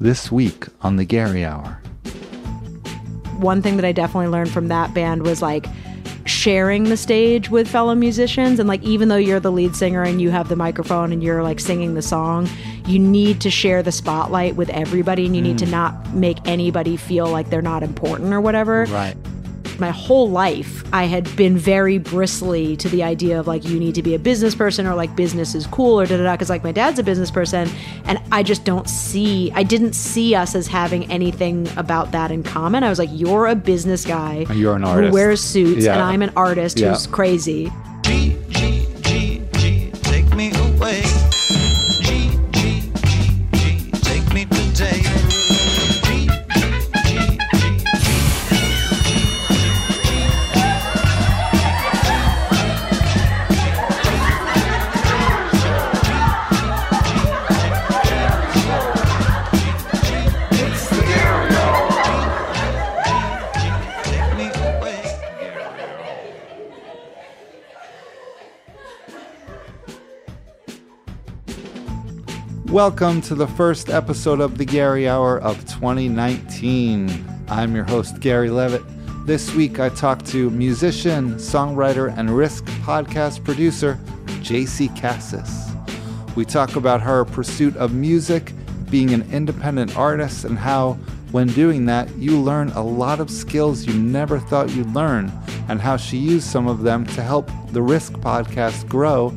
This week on the Gary Hour. one thing that I definitely learned from that band was like sharing the stage with fellow musicians and like even though you're the lead singer and you have the microphone and you're like singing the song you need to share the spotlight with everybody and you need mm. to not make anybody feel like they're not important or whatever Right. My whole life I had been very bristly to the idea of like you need to be a business person or like business is cool or da da da because like my dad's a business person and I just don't see I didn't see us as having anything about that in common. I was like you're a business guy And you're an artist. who wears suits Yeah. and I'm an artist Yeah. who's crazy. G, Welcome to the first episode of the Gary Hour of 2019. I'm your host, Gary Levitt. This week I talked to musician, songwriter, and Risk podcast producer, JC Cassis. We talk about her pursuit of music, being an independent artist, and how, when doing that, you learn a lot of skills you never thought you'd learn, and how she used some of them to help the Risk podcast grow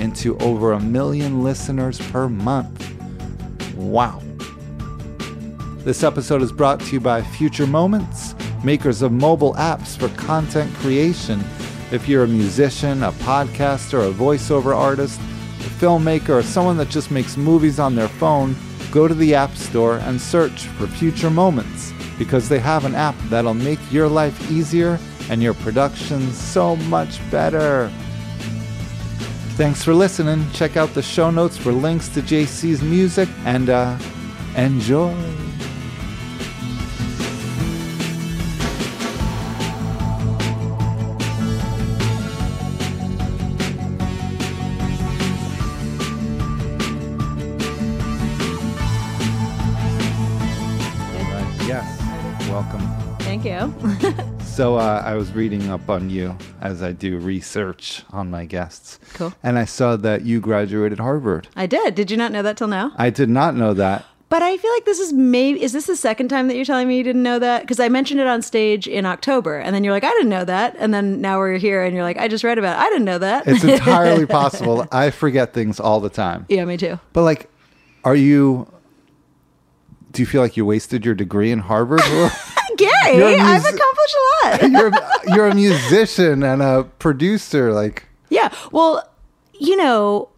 into over a million listeners per month. Wow. This episode is brought to you by Future Moments, makers of mobile apps for content creation. If you're a musician, a podcaster, a voiceover artist, a filmmaker, or someone that just makes movies on their phone, go to the App Store and search for Future Moments because they have an app that'll make your life easier and your production so much better. Thanks for listening. Check out the show notes for links to JC's music and uh, enjoy. So uh, I was reading up on you as I do research on my guests. Cool. And I saw that you graduated Harvard. I did. Did you not know that till now? I did not know that. But I feel like this is maybe is this the second time that you're telling me you didn't know that? Because I mentioned it on stage in October, and then you're like, I didn't know that, and then now we're here, and you're like, I just read about it. I didn't know that. It's entirely possible. I forget things all the time. yeah, me too. But like, are you? Do you feel like you wasted your degree in Harvard? Or- Gary, You're a I've accomplished a lot. you're you're a musician and a producer. Like, yeah. Well, you know,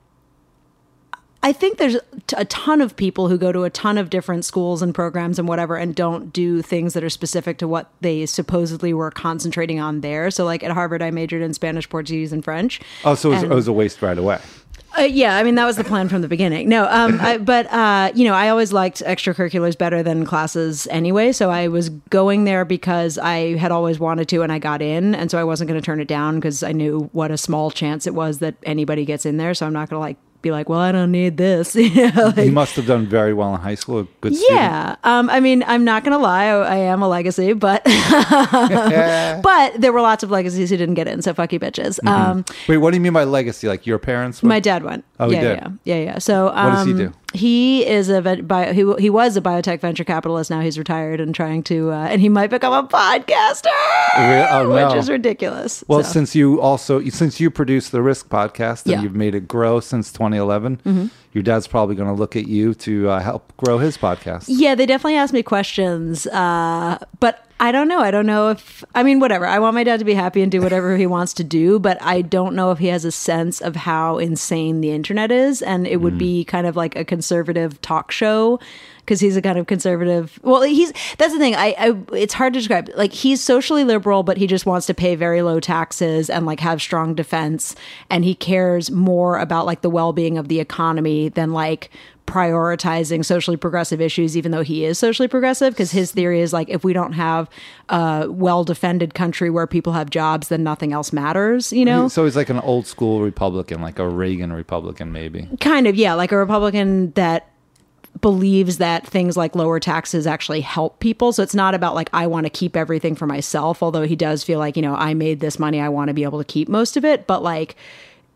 I think there's a ton of people who go to a ton of different schools and programs and whatever and don't do things that are specific to what they supposedly were concentrating on there. So, like at Harvard, I majored in Spanish, Portuguese, and French. oh, so it was, And- it was a waste right away. Uh, yeah, I mean that was the plan from the beginning. No, um, I, but uh, you know, I always liked extracurriculars better than classes anyway. So I was going there because I had always wanted to, and I got in, and so I wasn't going to turn it down because I knew what a small chance it was that anybody gets in there. So I'm not going to like be like, well, I don't need this. you know, like- You must have done very well in high school. A good yeah. Um, I mean, I'm not going to lie. I, I am a legacy, but but there were lots of legacies who didn't get in. So fuck you, bitches. Um, Wait, what do you mean by legacy? Like your parents? Went? my dad went. Oh, he yeah, did? yeah, yeah, yeah. So um, does he do? He is a bio, he he was a biotech venture capitalist. Now he's retired and trying to uh, and he might become a podcaster, oh, no. which is ridiculous. Well, So- since you also since you produce the Risk podcast and Yeah. Mm-hmm. you've made it grow since 2011, your dad's probably going to look at you to uh, help grow his podcast. Yeah, they definitely asked me questions, uh, but I don't know. I don't know if I mean whatever. I want my dad to be happy and do whatever he wants to do, but I don't know if he has a sense of how insane the internet is, and it would be kind of like a conservative talk show because he's a kind of conservative. Well, he's that's the thing. I, I it's hard to describe. Like he's socially liberal, but he just wants to pay very low taxes and like have strong defense, and he cares more about like the well being of the economy than like prioritizing socially progressive issues, even though he is socially progressive, because his theory is like if we don't have a well defended country where people have jobs, then nothing else matters, you know? So he's like an old school Republican, like a Reagan Republican, maybe. kind of, yeah, like a Republican that believes that things like lower taxes actually help people. So it's not about like, I want to keep everything for myself, although he does feel like, you know, I made this money, I want to be able to keep most of it. But like,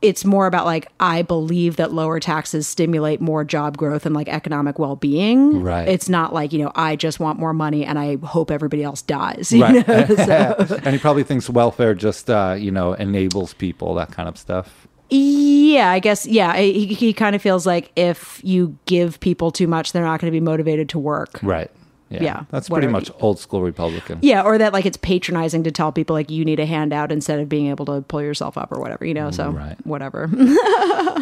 it's more about like I believe that lower taxes stimulate more job growth and like economic well being. Right. It's not like you know I just want more money and I hope everybody else dies. You Right. know? So- and he probably thinks welfare just, uh, you know, enables people, that kind of stuff. Yeah, I guess. Yeah, he, he kind of feels like if you give people too much, they're not going to be motivated to work. Right. Yeah. Yeah, That's pretty whatever. much old school Republican. Yeah, or that like it's patronizing to tell people like you need a handout instead of being able to pull yourself up or whatever, you know. So Right. whatever.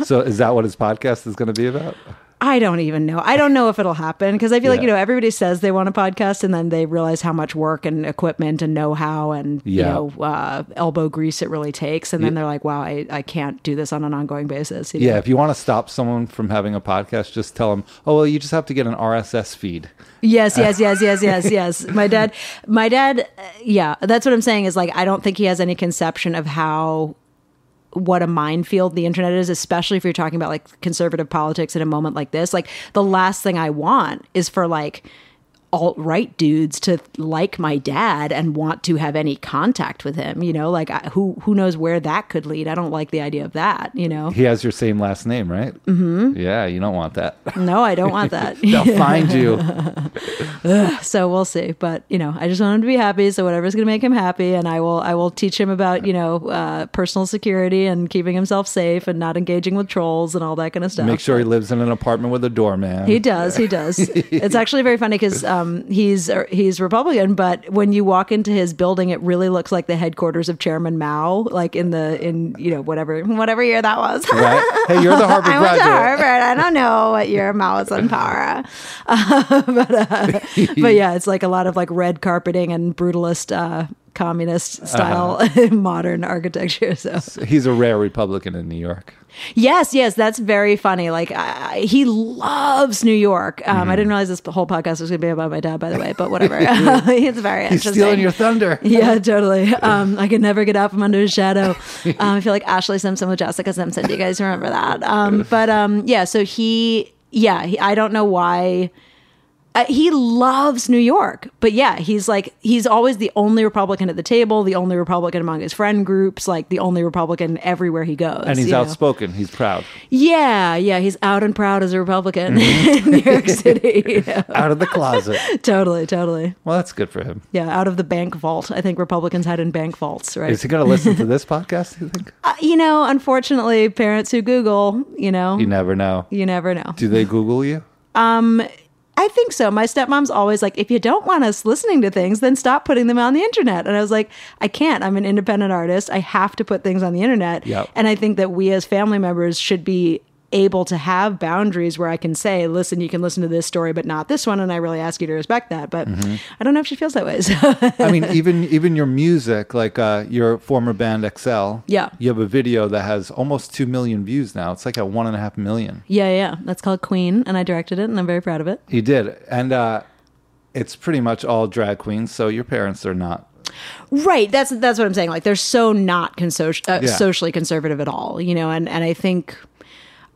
So is that what his podcast is going to be about? I don't even know. I don't know if it'll happen because I feel like you know everybody says they want a podcast and then they realize how much work and equipment and know how and you know uh, elbow grease it really takes, and then Yeah. they're like, "Wow, I, I can't do this on an ongoing basis." you Yeah, if you want to stop someone from having a podcast, just tell them, oh, well, you just have to get an RSS feed. Yes, yes, yes, yes, yes, yes. My dad, my dad, uh, yeah, that's what I'm saying is like, I don't think he has any conception of how, what a minefield the internet is, especially if you're talking about like conservative politics in a moment like this. Like, the last thing I want is for like, alt right dudes to like my dad and want to have any contact with him. You know, like I, who who knows where that could lead. I don't like the idea of that. You know, He has your same last name, right? Mm-hmm. Yeah, you don't want that. no, I don't want that. They'll find you. so we'll see but you know i just want him to be happy so whatever's going to make him happy and i will i will teach him about you know uh, personal security and keeping himself safe and not engaging with trolls and all that kind of stuff Make sure he lives in an apartment with a doorman. he does. He does. it's actually very funny because um, he's uh, he's Republican, but when you walk into his building, it really looks like the headquarters of Chairman Mao, like in the in you know whatever whatever year that was. Right? Hey, you're the Harvard I went to. Harvard. I don't know what year Mao was in power, uh, but uh, but yeah, it's like a lot of like red carpeting and brutalist uh, communist style modern architecture. So He's a rare Republican in New York. Yes, yes, that's very funny. Like I, he loves New York. Um, Mm-hmm. I didn't realize this whole podcast was going to be about my dad, by the way. But whatever, it's very He's interesting. stealing your thunder. yeah, totally. Um, I can never get out from under his shadow. Um, I feel like Ashlee Simpson with Jessica Simpson. Do you guys remember that? Um, but um, yeah, so he, yeah, he, I don't know why. Uh, he loves New York, but yeah, he's like he's always the only Republican at the table, the only Republican among his friend groups, like the only Republican everywhere he goes. And he's you know? outspoken. He's proud. Yeah, yeah, he's out and proud as a Republican Mm-hmm. in New York City. Yeah, Out of the closet. totally, totally. Well, that's good for him. Yeah, out of the bank vault. I think Republicans had in bank vaults, right? Is he going to listen to this podcast, you think? Uh, you know, unfortunately, parents who Google, you know, You never know. you never know. Do they Google you? I think so. My stepmom's always like, if you don't want us listening to things, then stop putting them on the internet. And I was like, I can't. I'm an independent artist. I have to put things on the internet. Yep. And I think that we as family members should be able to have boundaries where I can say, listen, you can listen to this story, but not this one. And I really ask you to respect that. But Mm-hmm. I don't know if she feels that way. So I mean, even even your music, like uh, your former band XL. Yeah. You have a video that has almost two million views now. It's like at one and a half million. yeah, yeah. That's called Queen. And I directed it and I'm very proud of it. You did, and uh, it's pretty much all drag queens. So your parents are not. Right. That's that's what I'm saying. Like they're so not conso- uh, Yeah. socially conservative at all, you know. And and I think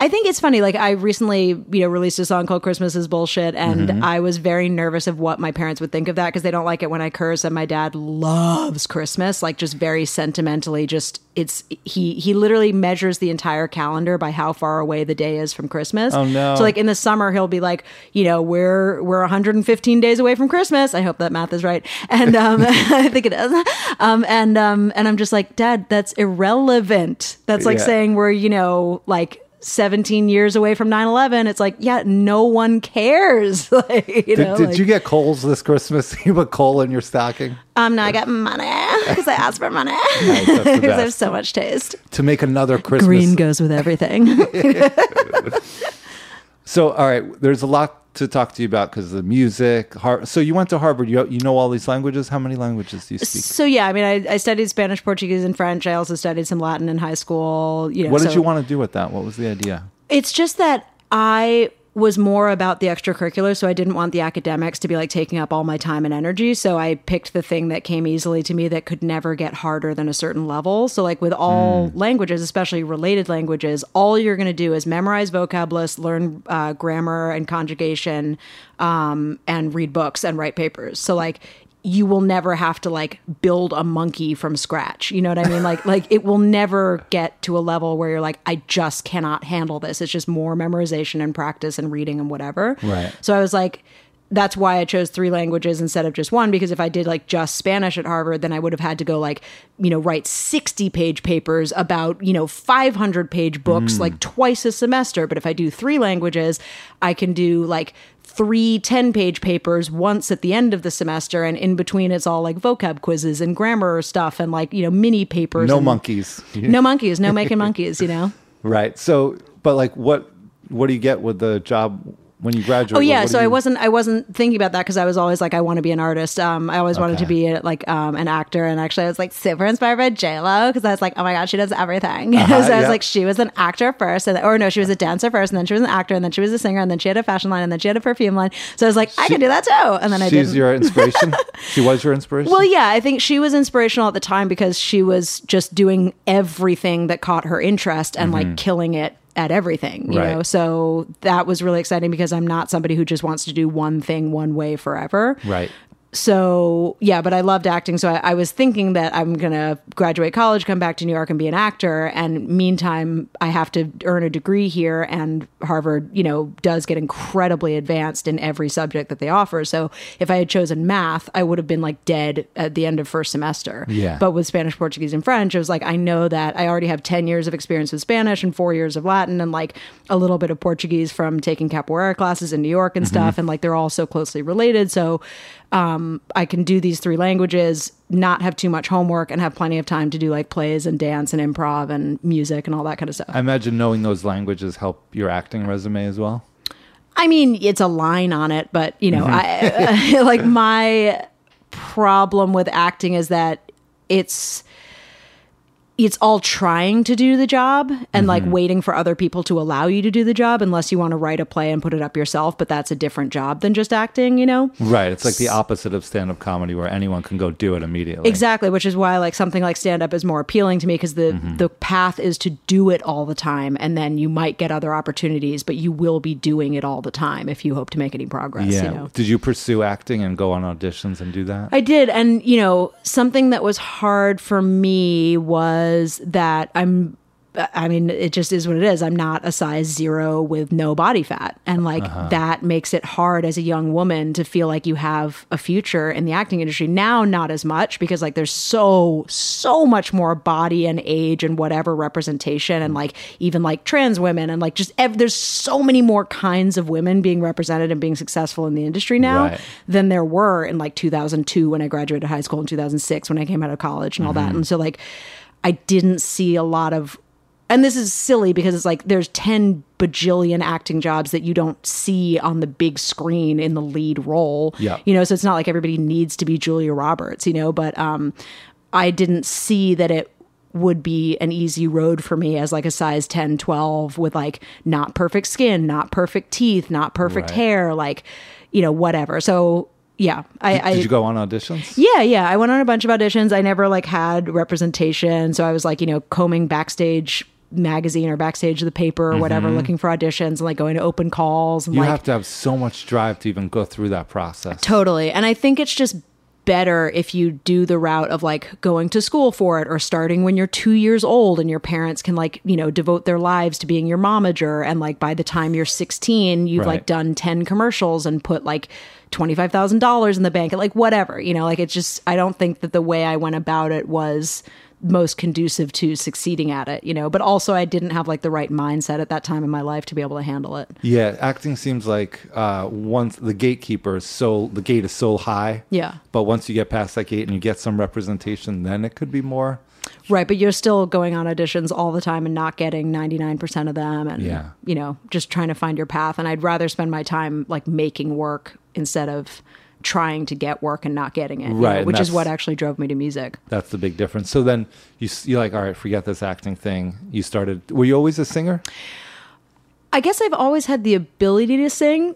I think it's funny. Like I recently, you know, released a song called "Christmas Is Bullshit," and Mm-hmm. I was very nervous of what my parents would think of that because they don't like it when I curse. And my dad loves Christmas, like just very sentimentally. Just it's he he literally measures the entire calendar by how far away the day is from Christmas. Oh, no. So like in the summer, he'll be like, you know, we're we're 115 days away from Christmas. I hope that math is right, and um, I think it is. Um, and um, and I'm just like, Dad, that's irrelevant. That's like Yeah. saying we're you know like 17 years away from 9-11 it's like yeah no one cares. Like, you Did, know, did like, you get coals this Christmas? You put coal in your stocking? Um no i got money because i asked for money. Nice, because i have so much taste. To make another Christmas. green goes with everything. So, all right, there's a lot to talk to you about because the music. Har- so, you went to Harvard. You you know all these languages. How many languages do you speak? so yeah i mean I, I studied spanish portuguese and french i also studied some latin in high school you know What did so- you want to do with that? What was the idea? It's just that I was more about the extracurricular, so I didn't want the academics to be like taking up all my time and energy. So I picked the thing that came easily to me that could never get harder than a certain level. So, like with all languages, especially related languages, all you're going to do is memorize vocab lists, learn uh, grammar and conjugation, um, and read books and write papers. So, like, you will never have to like build a monkey from scratch. You know what I mean? Like like it will never get to a level where you're like I just cannot handle this. It's just more memorization and practice and reading and whatever. Right. So I was like that's why I chose three languages instead of just one because if I did like just Spanish at Harvard then I would have had to go like you know write 60 page papers about you know 500 page books hmm. like twice a semester but if I do three languages I can do like three 10 page papers once at the end of the semester and in between it's all like vocab quizzes and grammar stuff and like you know mini papers No and- monkeys. no monkeys no making monkeys you know Right. So, but like, what what do you get with the job when you graduate? Oh yeah, so I wasn't I wasn't thinking about that because I was always like I want to be an artist. Um, I always wanted to Okay. be like um an actor, and actually I was like super inspired by J Lo because I was like, oh my god, she does everything. Uh-huh, so I was like, she was an actor first, and, or no, she was a dancer first, and then she was an actor, and then she was a singer, and then she had a fashion line, and then she had a perfume line. So I was like, I can do that too, and then I She's didn't. your inspiration. she was your inspiration. Well, yeah, I think she was inspirational at the time because she was just doing everything that caught her interest and like killing it at everything, you Right. know. So that was really exciting because I'm not somebody who just wants to do one thing one way forever. right. So yeah, but I loved acting. So I, I was thinking that I'm gonna graduate college, come back to New York, and be an actor. And meantime, I have to earn a degree here, and Harvard, you know, does get incredibly advanced in every subject that they offer. So if I had chosen math, I would have been like dead at the end of first semester. Yeah. But with Spanish, Portuguese, and French, it was like I know that I already have ten years of experience with Spanish and four years of Latin, and like a little bit of Portuguese from taking capoeira classes in New York and mm-hmm. stuff, and like they're all so closely related. So um, I can do these three languages, not have too much homework, and have plenty of time to do like plays and dance and improv and music and all that kind of stuff. I imagine knowing those languages help your acting resume as well. I mean, it's a line on it, but you know, I like my problem with acting is that it's it's all trying to do the job and like mm-hmm. waiting for other people to allow you to do the job unless you want to write a play and put it up yourself but that's a different job than just acting you know Right. It's like the opposite of stand-up comedy, where anyone can go do it immediately. Exactly, which is why like something like stand up is more appealing to me because the mm-hmm. the path is to do it all the time and then you might get other opportunities, but you will be doing it all the time if you hope to make any progress, Yeah. you know. Did you pursue acting and go on auditions and do that? I did and you know, something that was hard for me was that I'm I mean, it just is what it is. I'm not a size zero with no body fat. And like uh-huh. that makes it hard as a young woman to feel like you have a future in the acting industry. Now, not as much because like there's so, so much more body and age and whatever representation and mm. like even like trans women and like just ev- there's so many more kinds of women being represented and being successful in the industry now Right. than there were in like 2002 when I graduated high school in 2006 when I came out of college and all that. Mm-hmm. And so like I didn't see a lot of and this is silly because it's like there's 10 bajillion acting jobs that you don't see on the big screen in the lead role. Yeah. You know, so it's not like everybody needs to be Julia Roberts, you know, but um I didn't see that it would be an easy road for me as like a size 10 12 with like not perfect skin not perfect teeth not perfect Right. hair like you know whatever so yeah i i Did you go on auditions? yeah, yeah. I went on a bunch of auditions. I never like had representation, so I was like, you know, combing backstage magazine or backstage of the paper or whatever, looking for auditions and like going to open calls and Mm-hmm. You like have to have so much drive to even go through that process. Totally. And I think it's just better if you do the route of like going to school for it or starting when you're two years old and your parents can like, you know, devote their lives to being your momager. And like by the time you're 16, you've Right. like done 10 commercials and put like $25,000 in the bank, like whatever, you know, like it's just, I don't think that the way I went about it was most conducive to succeeding at it, you know, but also I didn't have like the right mindset at that time in my life to be able to handle it. Yeah, acting seems like uh, once the gatekeeper is so the gate is so high. Yeah. But once you get past that gate and you get some representation, then it could be more. Right, but you're still going on auditions all the time and not getting 99% of them and Yeah. you know, just trying to find your path and I'd rather spend my time like making work instead of trying to get work and not getting it, you know, Right, which is what actually drove me to music. That's the big difference. So then you you're like, all right, forget this acting thing. You started. Were you always a singer? I guess I've always had the ability to sing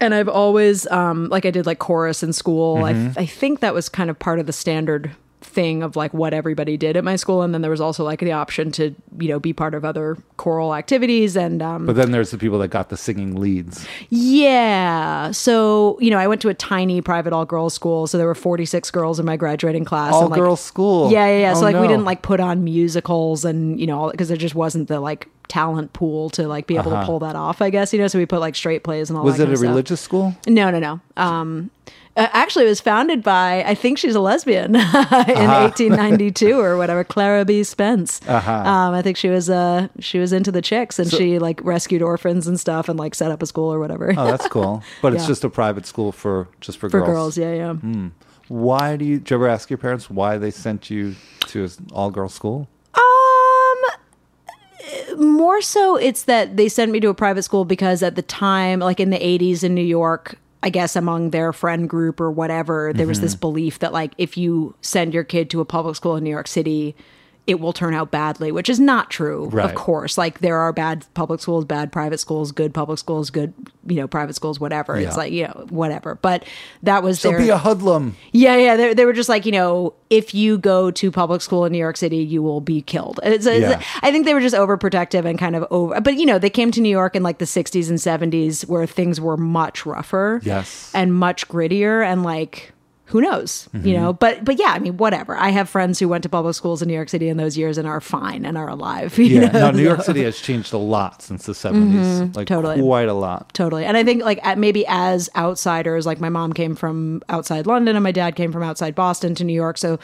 and I've always um like I did like chorus in school. Mm-hmm. I think that was kind of part of the standard thing of like what everybody did at my school and then there was also like the option to you know be part of other choral activities and um But then there's the people that got the singing leads. Yeah. So, you know, I went to a tiny private all girls school. So there were 46 girls in my graduating class. All and, like- girls school. Yeah, yeah, yeah. Oh, so, like, we didn't like put on musicals and, you know, because there just wasn't the like talent pool to like be able to pull that off, I guess, you know. So we put like straight plays and all Uh-huh. Was that it a of stuff. religious school? No, no, no. Um, uh, actually, it was founded by, I think she's a lesbian in Uh-huh. 1892 or whatever, Clara B. Spence. Um, I think she was uh, she was into the chicks and she like rescued orphans and stuff and like set up a school or whatever Oh, that's cool. But it's Yeah. just a private school for just for, for girls. girls. Yeah, yeah. Why do you? Did you ever ask your parents why they sent you to an all girls school? Um, more so, it's that they sent me to a private school because at the time, like in the 80s in New York, I guess among their friend group or whatever, there was this Mm-hmm. belief that like if you send your kid to a public school in New York City, it will turn out badly, which is not true, Right. of course. Like there are bad public schools, bad private schools, good public schools, good, you know, private schools, whatever. Yeah. It's like, you know, whatever. But that was So their be a hoodlum. yeah, yeah. They, they were just like, you know, if you go to public school in New York City, you will be killed. It's, it's- Yeah. I think they were just overprotective and kind of over. But, you know, they came to New York in like the 60s and 70s where things were much rougher. Yes. And much grittier and like. Who knows, Mm-hmm. you know? But but yeah, I mean, whatever. I have friends who went to public schools in New York City in those years and are fine and are alive. Yeah. know? No, New York City has changed a lot since the 70s. Like totally. quite a lot. Totally. And I think like at, maybe as outsiders, like my mom came from outside London and my dad came from outside Boston to New York. So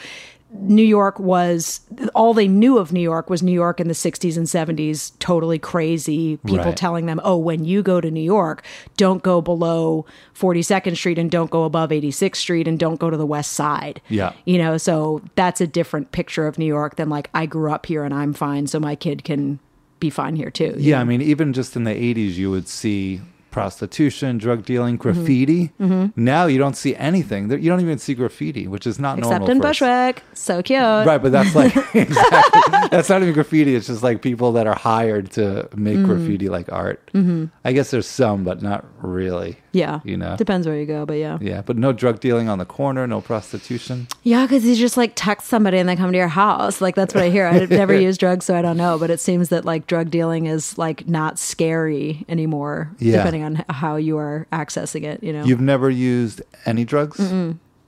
New York was all they knew of New York was New York in the 60s and 70s, totally crazy. People Right. telling them, oh, when you go to New York, don't go below 42nd Street and don't go above 86th Street and don't go to the West Side. Yeah. You know, so that's a different picture of New York than like I grew up here and I'm fine, so my kid can be fine here too. Yeah, know? I mean, even just in the 80s, you would see prostitution, drug dealing, Mm-hmm. graffiti. Now you don't see anything. You don't even see graffiti, which is not Except normal. in for us. Bushwick. So cute. Right, but that's like exactly. That's not even graffiti. It's just like people that are hired to make Mm-hmm. graffiti like art. Mm-hmm. I guess there's some, but not really. Yeah. You know. Depends where you go, but yeah. Yeah, but no drug dealing on the corner, no prostitution. Yeah, because you just like text somebody and they come to your house. Like that's what I hear. I've never used drugs, so I don't know. But it seems that like drug dealing is like not scary anymore, Yeah. depending on how you are accessing it. You know. You've never used any drugs,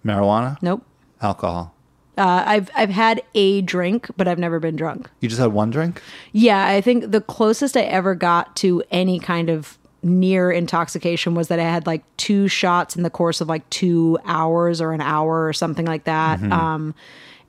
marijuana, nope. alcohol. Uh, I've I've had a drink, but I've never been drunk. You just had one drink. Yeah, I think the closest I ever got to any kind of near intoxication was that I had like two shots in the course of like two hours or an hour or something like that. Um,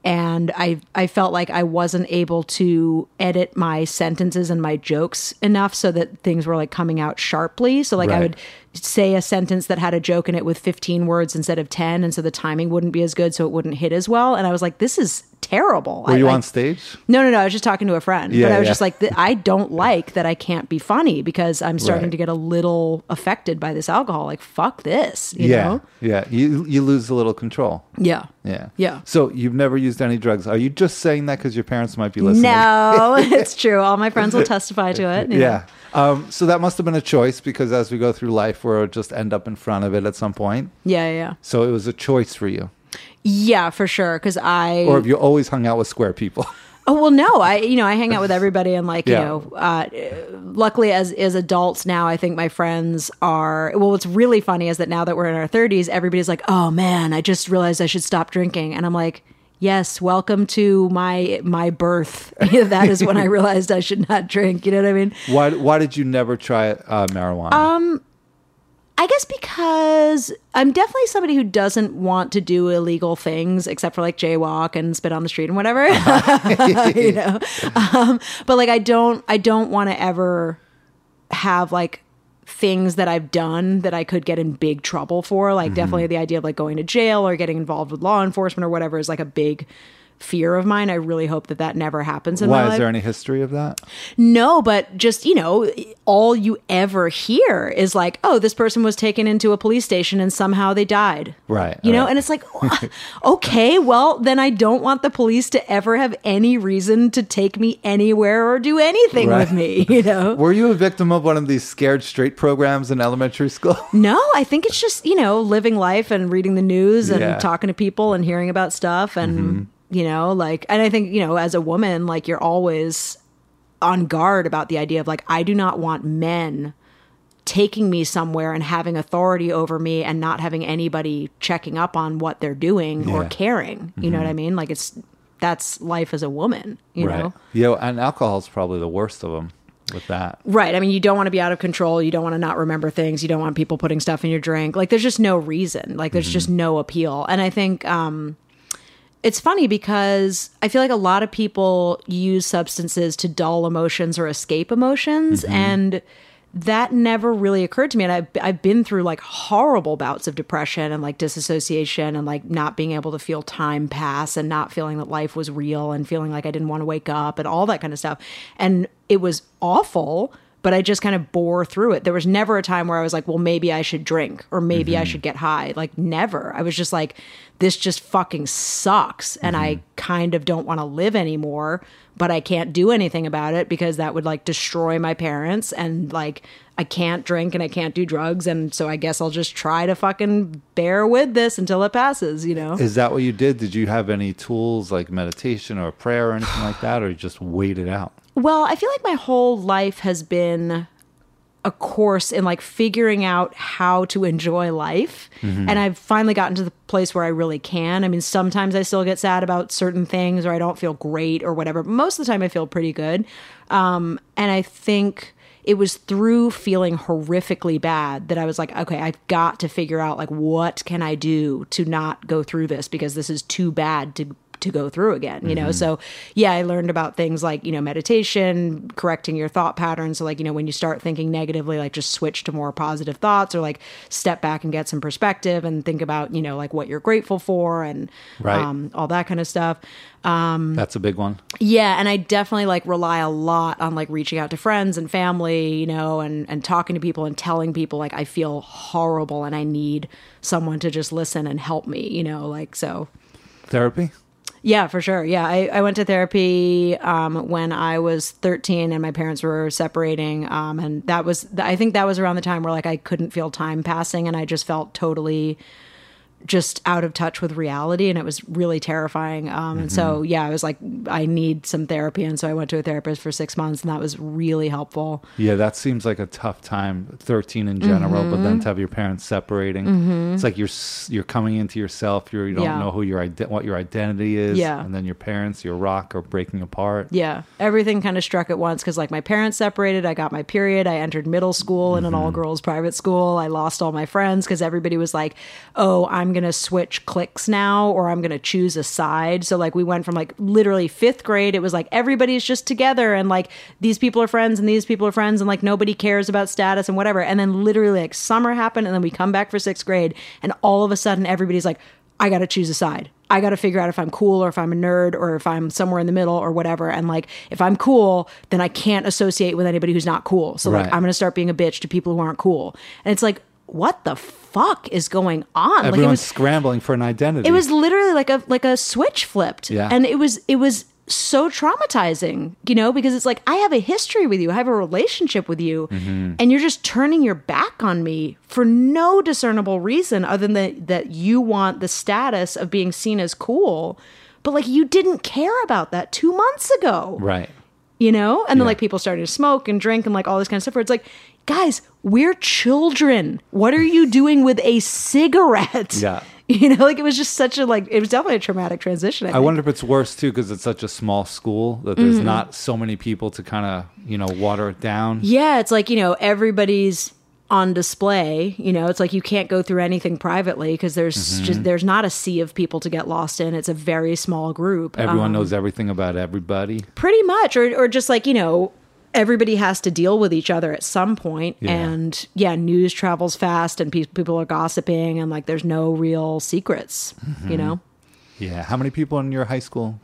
and I I felt like I wasn't able to edit my sentences and my jokes enough so that things were like coming out sharply. So like I would say a sentence that had a joke in it with 15 words instead of 10 and so the timing wouldn't be as good so it wouldn't hit as well and I was like this is terrible. Were I- you I- on stage? no, no, no. I was just talking to a friend, Yeah, but I was yeah. just like, I don't like that I can't be funny because I'm starting Right. to get a little affected by this alcohol. Like, fuck this, you yeah, know? yeah. You you lose a little control. Yeah. Yeah, Yeah. So you've never used any drugs. Are you just saying that because your parents might be listening? No, it's true. All my friends will testify to it. know? Yeah. Um, so that must have been a choice because as we go through life, we'll just end up in front of it at some point. Yeah, yeah, yeah. So it was a choice for you, Yeah, for sure. Because I. or have you always hung out with square people? Oh well, no. I you know I hang out with everybody and like Yeah. you know. Uh, luckily, as as adults now, I think my friends are. Well, what's really funny is that now that we're in our thirties, everybody's like, "Oh man, I just realized I should stop drinking," and I'm like. Yes, welcome to my my birth. that is when I realized I should not drink. You know what I mean? Why why did you never try uh, marijuana? Um, I guess because I'm definitely somebody who doesn't want to do illegal things except for like jaywalk and spit on the street and whatever. you know. Um, but like I don't I don't want to ever have like things that I've done that I could get in big trouble for. Like definitely the idea of like going to jail or getting involved with law enforcement or whatever is like a big fear of mine. I really hope that that never happens in my Why is there any history of that? No, but just, you know, all you ever hear is like, oh, this person was taken into a police station and somehow they died. Right, You know, right. and it's like, okay, well, then I don't want the police to ever have any reason to take me anywhere or do anything Right. with me, you know? Were you a victim of one of these scared straight programs in elementary school? No, I think it's just, you know, living life and reading the news and Yeah. Mm-hmm. talking to people and hearing about stuff. And, you know, like, and I think, you know, as a woman, like, you're always on guard about the idea of, like, I do not want men taking me somewhere and having authority over me and not having anybody checking up on what they're doing or caring. You know what I mean? Like, it's, that's life as a woman, you know? Yeah, and alcohol's probably the worst of them with that. Right. I mean, you don't want to be out of control. You don't want to not remember things. You don't want people putting stuff in your drink. Like, there's just no reason. Like, there's just no appeal. And I think um, it's funny because I feel like a lot of people use substances to dull emotions or escape emotions. Mm-hmm. And that never really occurred to me. And I've, I've been through like horrible bouts of depression and like disassociation and like not being able to feel time pass and not feeling that life was real and feeling like I didn't want to wake up and all that kind of stuff. And it was awful, but I just kind of bore through it. There was never a time where I was like, well, maybe I should drink or maybe I mm-hmm. should get high. Like, never. I was just like, this just fucking sucks. And I mm-hmm. kind of don't want to live anymore, but I can't do anything about it because that would like destroy my parents. And like, I can't drink and I can't do drugs. And so I guess I'll just try to fucking bear with this until it passes, you know? Is that what you did? Did you have any tools like meditation or prayer or anything like that, or you just wait it out? Well, I feel like my whole life has been a course in like figuring out how to enjoy life. And I've finally gotten to the place where I really can. I mean, sometimes I still get sad about certain things or I don't feel great or whatever. But most of the time I feel pretty good. Um, and I think it was through feeling horrifically bad that I was like, okay, I've got to figure out like what can I do to not go through this because this is too bad to to go through again, you know? So, yeah, I learned about things like, you know, meditation, correcting your thought patterns. So, like, you know, when you start thinking negatively, like just switch to more positive thoughts or like step back and get some perspective and think about, you know, like what you're grateful for and Right. um, all that kind of stuff. That's a big one. Yeah, and I definitely like rely a lot on like reaching out to friends and family, you know, and and talking to people and telling people like I feel horrible and I need someone to just listen and help me, you know, like so. Therapy? Yeah, for sure. Yeah, I, I went to therapy um, when I was 13 and my parents were separating. Um, and that was, I think that was around the time where like I couldn't feel time passing and I just felt totally just out of touch with reality and it was really terrifying. Um, and so, yeah, I was like, I need some therapy. And so I went to a therapist for six months and that was really helpful. Yeah, that seems like a tough time. Thirteen in general, but Mm-hmm. then to have your parents separating, it's like you're you're coming into yourself. You're, you don't Yeah. know who your what your identity is. Yeah. and then your parents, your rock, are breaking apart. Yeah, everything kind of struck at once because like my parents separated. I got my period. I entered middle school in an all girls private school. I lost all my friends because everybody was like, "Oh, I'm gonna switch clicks now, or I'm gonna choose a side." So like we went from like literally fifth grade. It was like everybody's just together and like these people are friends and these people are friends and like nobody cares about status and whatever. And then literally like summer happened and then we come back for sixth grade and all of a sudden everybody's like, I got to choose a side. I got to figure out if I'm cool or if I'm a nerd or if I'm somewhere in the middle or whatever. And like, if I'm cool, then I can't associate with anybody who's not cool. So like, I'm going to start being a bitch to people who aren't cool. And it's like, what the fuck is going on? like, it Everyone's was, scrambling for an identity. it was literally like a like a switch flipped. Yeah. And it was it was so traumatizing, you know, because it's like I have a history with you, I have a relationship with you, Mm-hmm. and you're just turning your back on me for no discernible reason other than that that you want the status of being seen as cool. but like you didn't care about that two months ago Right. you know and then like people started to smoke and drink and like all this kind of stuff where it's like guys we're children what are you doing with a cigarette Yeah. you know like it was just such a like it was definitely a traumatic transition i, I wonder if it's worse too because it's such a small school that there's not so many people to kind of you know water it down. yeah it's like you know everybody's on display you know it's like you can't go through anything privately because there's Mm-hmm. just there's not a sea of people to get lost in it's a very small group Everyone Um, knows everything about everybody. pretty much or, or just like you know everybody has to deal with each other at some point Yeah. and yeah news travels fast and pe- people are gossiping and like there's no real secrets Mm-hmm. you know Yeah. How many people in your high school?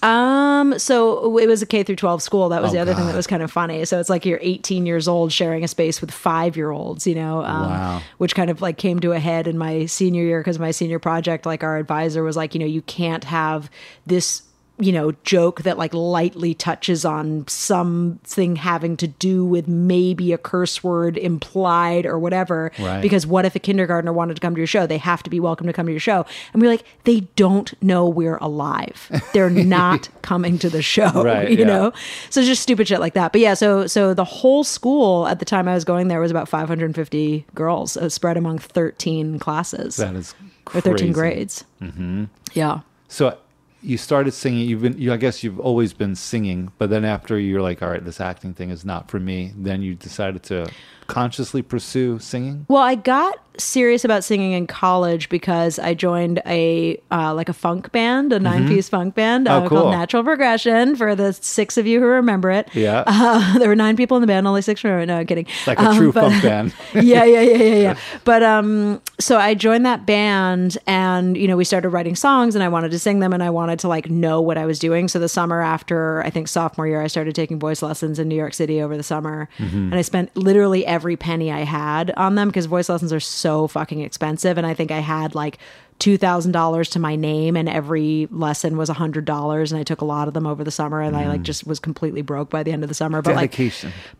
um so it was a k through 12 school that was Oh, the other thing that was kind of funny so it's like you're 18 years old sharing a space with five year olds you know um, Wow. which kind of like came to a head in my senior year because my senior project like our advisor was like you know you can't have this you know joke that like lightly touches on something having to do with maybe a curse word implied or whatever. Right. because what if a kindergartner wanted to come to your show? They have to be welcome to come to your show. And we're like they don't know we're alive. They're not coming to the show Right, you yeah. know? So just stupid shit like that. But yeah so so the whole school at the time i was going there was about 550 girls uh, spread among 13 classes. That is crazy. or 13 grades. Mm-hmm. yeah. So you started singing. You've been. You, I guess you've always been singing, but then after you're like, all right, this acting thing is not for me. Then you decided to consciously pursue singing. Well, I got serious about singing in college because I joined a uh, like a funk band, a nine piece funk band uh, Oh, cool. called Natural Progression. For the six of you who remember it, Yeah. uh, there were nine people in the band, only six remember. it. No, I'm kidding. Like a Um, true but- funk band. yeah, yeah, yeah, yeah, yeah. But um, so I joined that band, and you know, we started writing songs, and I wanted to sing them, and I wanted to like know what I was doing. So the summer after, I think sophomore year, I started taking voice lessons in New York City over the summer, and I spent literally every penny I had on them because voice lessons are so fucking expensive, and I think I had like. Two thousand dollars to my name, and every lesson was a hundred dollars, and I took a lot of them over the summer, and I like mm. just was completely broke by the end of the summer. But like,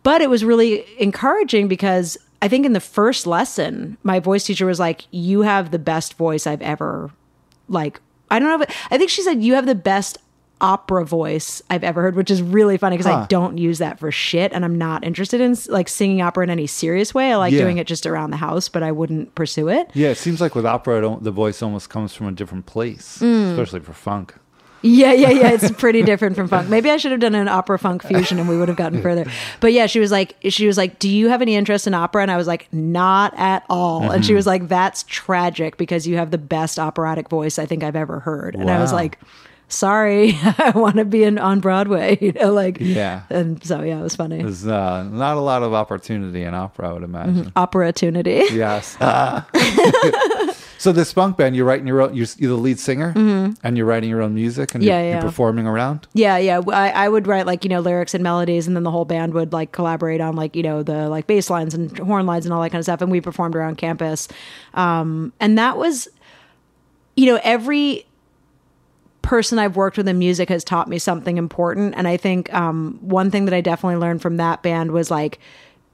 but it was really encouraging because I think in the first lesson, my voice teacher was like, "You have the best voice I've ever like." I don't know, if I think she said you have the best opera voice I've ever heard, which is really funny because I don't use that for shit, and I'm not interested in like singing opera in any serious way. I like Yeah. doing it just around the house, but I wouldn't pursue it. Yeah, it seems like with opera, the voice almost comes from a different place, Mm. especially for funk. Yeah, yeah, yeah. It's pretty different from funk. Maybe I should have done an opera funk fusion and we would have gotten further. But yeah, she was like, she was like, "Do you have any interest in opera?" And I was like, "Not at all." And she was like, "That's tragic because you have the best operatic voice I think I've ever heard." And I was like, "Sorry, I want to be in on Broadway." You know, like Yeah. And so yeah, it was funny. There's uh, not a lot of opportunity in opera, I would imagine. Opera opportunity. Yes. so this funk band, you're writing your own. You're, you're the lead singer, and you're writing your own music, and Mm-hmm. Yeah, you're, yeah. you're performing around. Yeah, yeah. I, I would write like you know lyrics and melodies, and then the whole band would like collaborate on like you know the like bass lines and horn lines and all that kind of stuff. And we performed around campus, um, and that was, you know, every person I've worked with in music has taught me something important. And I think um, one thing that I definitely learned from that band was like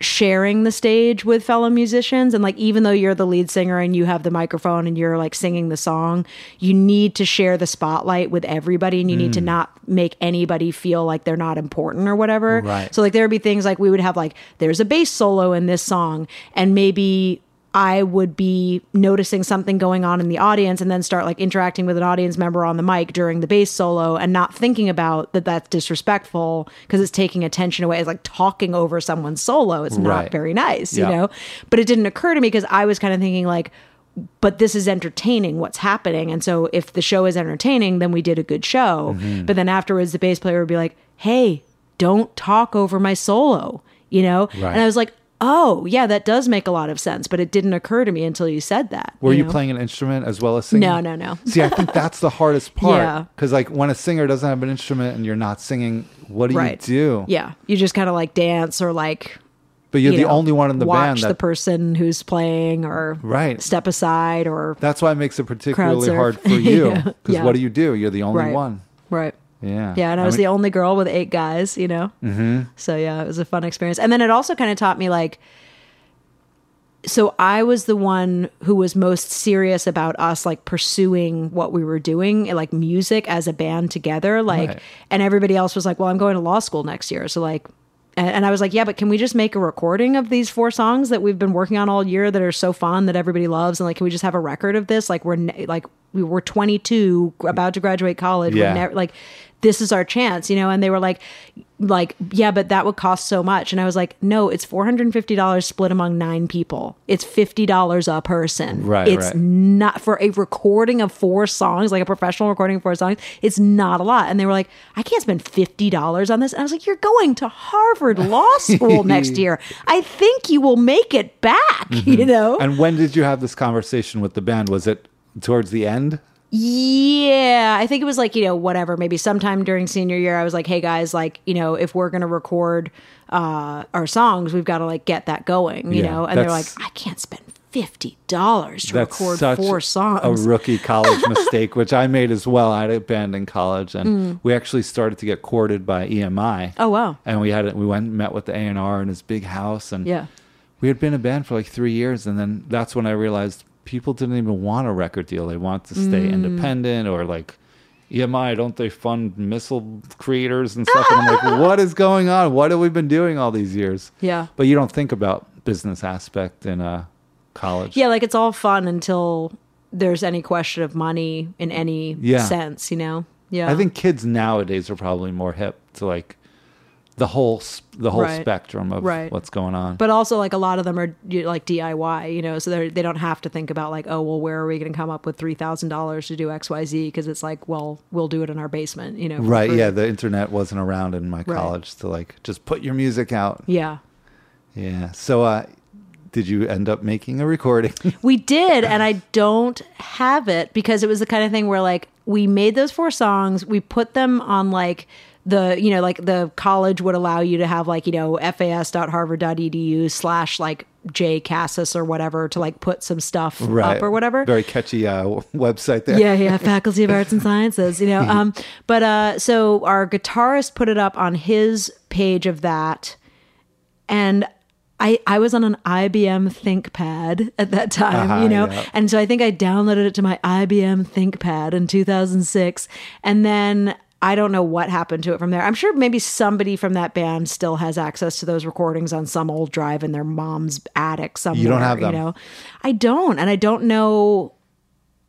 sharing the stage with fellow musicians and like even though you're the lead singer and you have the microphone and you're like singing the song you need to share the spotlight with everybody and you need to not make anybody feel like they're not important or whatever Right. so like there would be things like we would have like there's a bass solo in this song and maybe I would be noticing something going on in the audience and then start like interacting with an audience member on the mic during the bass solo and not thinking about that that's disrespectful because it's taking attention away. It's like talking over someone's solo. It's not Right. very nice, Yeah. you know? But it didn't occur to me because I was kind of thinking like, but this is entertaining what's happening. And so if the show is entertaining, then we did a good show. Mm-hmm. But then afterwards, the bass player would be like, hey, don't talk over my solo, you know? Right. And I was like, oh, yeah, that does make a lot of sense. But it didn't occur to me until you said that. Were you, know? playing an instrument as well as singing? No, no, no. See, I think that's the hardest part. Yeah. Because like when a singer doesn't have an instrument and you're not singing, what do Right. you do? Yeah. You just kind of like dance or like, But you're you the know, only one in the band. watch band the person who's playing or Right. step aside or that's why it makes it particularly hard for you. Yeah. Because Yeah. what do you do? You're the only right. one. Right. Yeah. Yeah, and I was mean- the only girl with eight guys, you know. Mm-hmm. So yeah, it was a fun experience, and then it also kind of taught me like so I was the one who was most serious about us like pursuing what we were doing, like music as a band together. Like, Right. and everybody else was like, well, I'm going to law school next year. So, like, and, I was like, yeah, but can we just make a recording of these four songs that we've been working on all year that are so fun that everybody loves? And like, can we just have a record of this? Like, we're ne- like, we were 22, about to graduate college. Yeah. We're never like, this is our chance, you know? And they were like, like, yeah, but that would cost so much. And I was like, no, it's $450 split among nine people. It's $50 a person. Right, It's right. not for a recording of four songs, like a professional recording of four songs. It's not a lot. And they were like, I can't spend $50 on this. And I was like, you're going to Harvard Law School next year. I think you will make it back, you know? Mm-hmm. And when did you have this conversation with the band? Was it towards the end? Yeah, I think it was like, you know, whatever, maybe sometime during senior year, I was like, hey guys, like, you know, if we're going to record uh, our songs, we've got to like get that going, you Yeah, know? And they're like, I can't spend $50 to That's record such four a rookie college mistake, which I made as well. I had a band in college, and we actually started to get courted by EMI. Mm. Oh, wow. And we had we went and met with the A and R in his big house, and Yeah. we had been a band for like three years, and then that's when I realized people didn't even want a record deal; they want to stay Mm. independent or like. EMI, don't they fund missile creators and stuff? And I'm like, what is going on? What have we been doing all these years? Yeah. But you don't think about business aspect in uh, college. Yeah, like it's all fun until there's any question of money in any Yeah. sense, you know? Yeah. I think kids nowadays are probably more hip to like the whole the whole Right. spectrum of Right. what's going on. but also like a lot of them are you know, like DIY, you know, so they they don't have to think about like, oh, well, where are we going to come up with three thousand dollars to do X Y Z? Because it's like, well, we'll do it in our basement, you know. right? free. Yeah, the internet wasn't around in my Right. college to like just put your music out. Yeah. Yeah. So, uh, did you end up making a recording? We did, and I don't have it because it was the kind of thing where like we made those four songs, we put them on like the you know like the college would allow you to have like you know fas.harvard.edu slash like J Cassis or whatever to like put some stuff up or whatever. Very catchy uh, website there. yeah, yeah, Faculty of Arts and Sciences, you know. Um, but uh, so our guitarist put it up on his page of that, and I I was on an IBM ThinkPad at that time, Uh-huh, you know, yeah. and so I think I downloaded it to my IBM ThinkPad in 2006, and then. I don't know what happened to it from there. I'm sure maybe somebody from that band still has access to those recordings on some old drive in their mom's attic somewhere. You don't have them? You know, I don't, and I don't know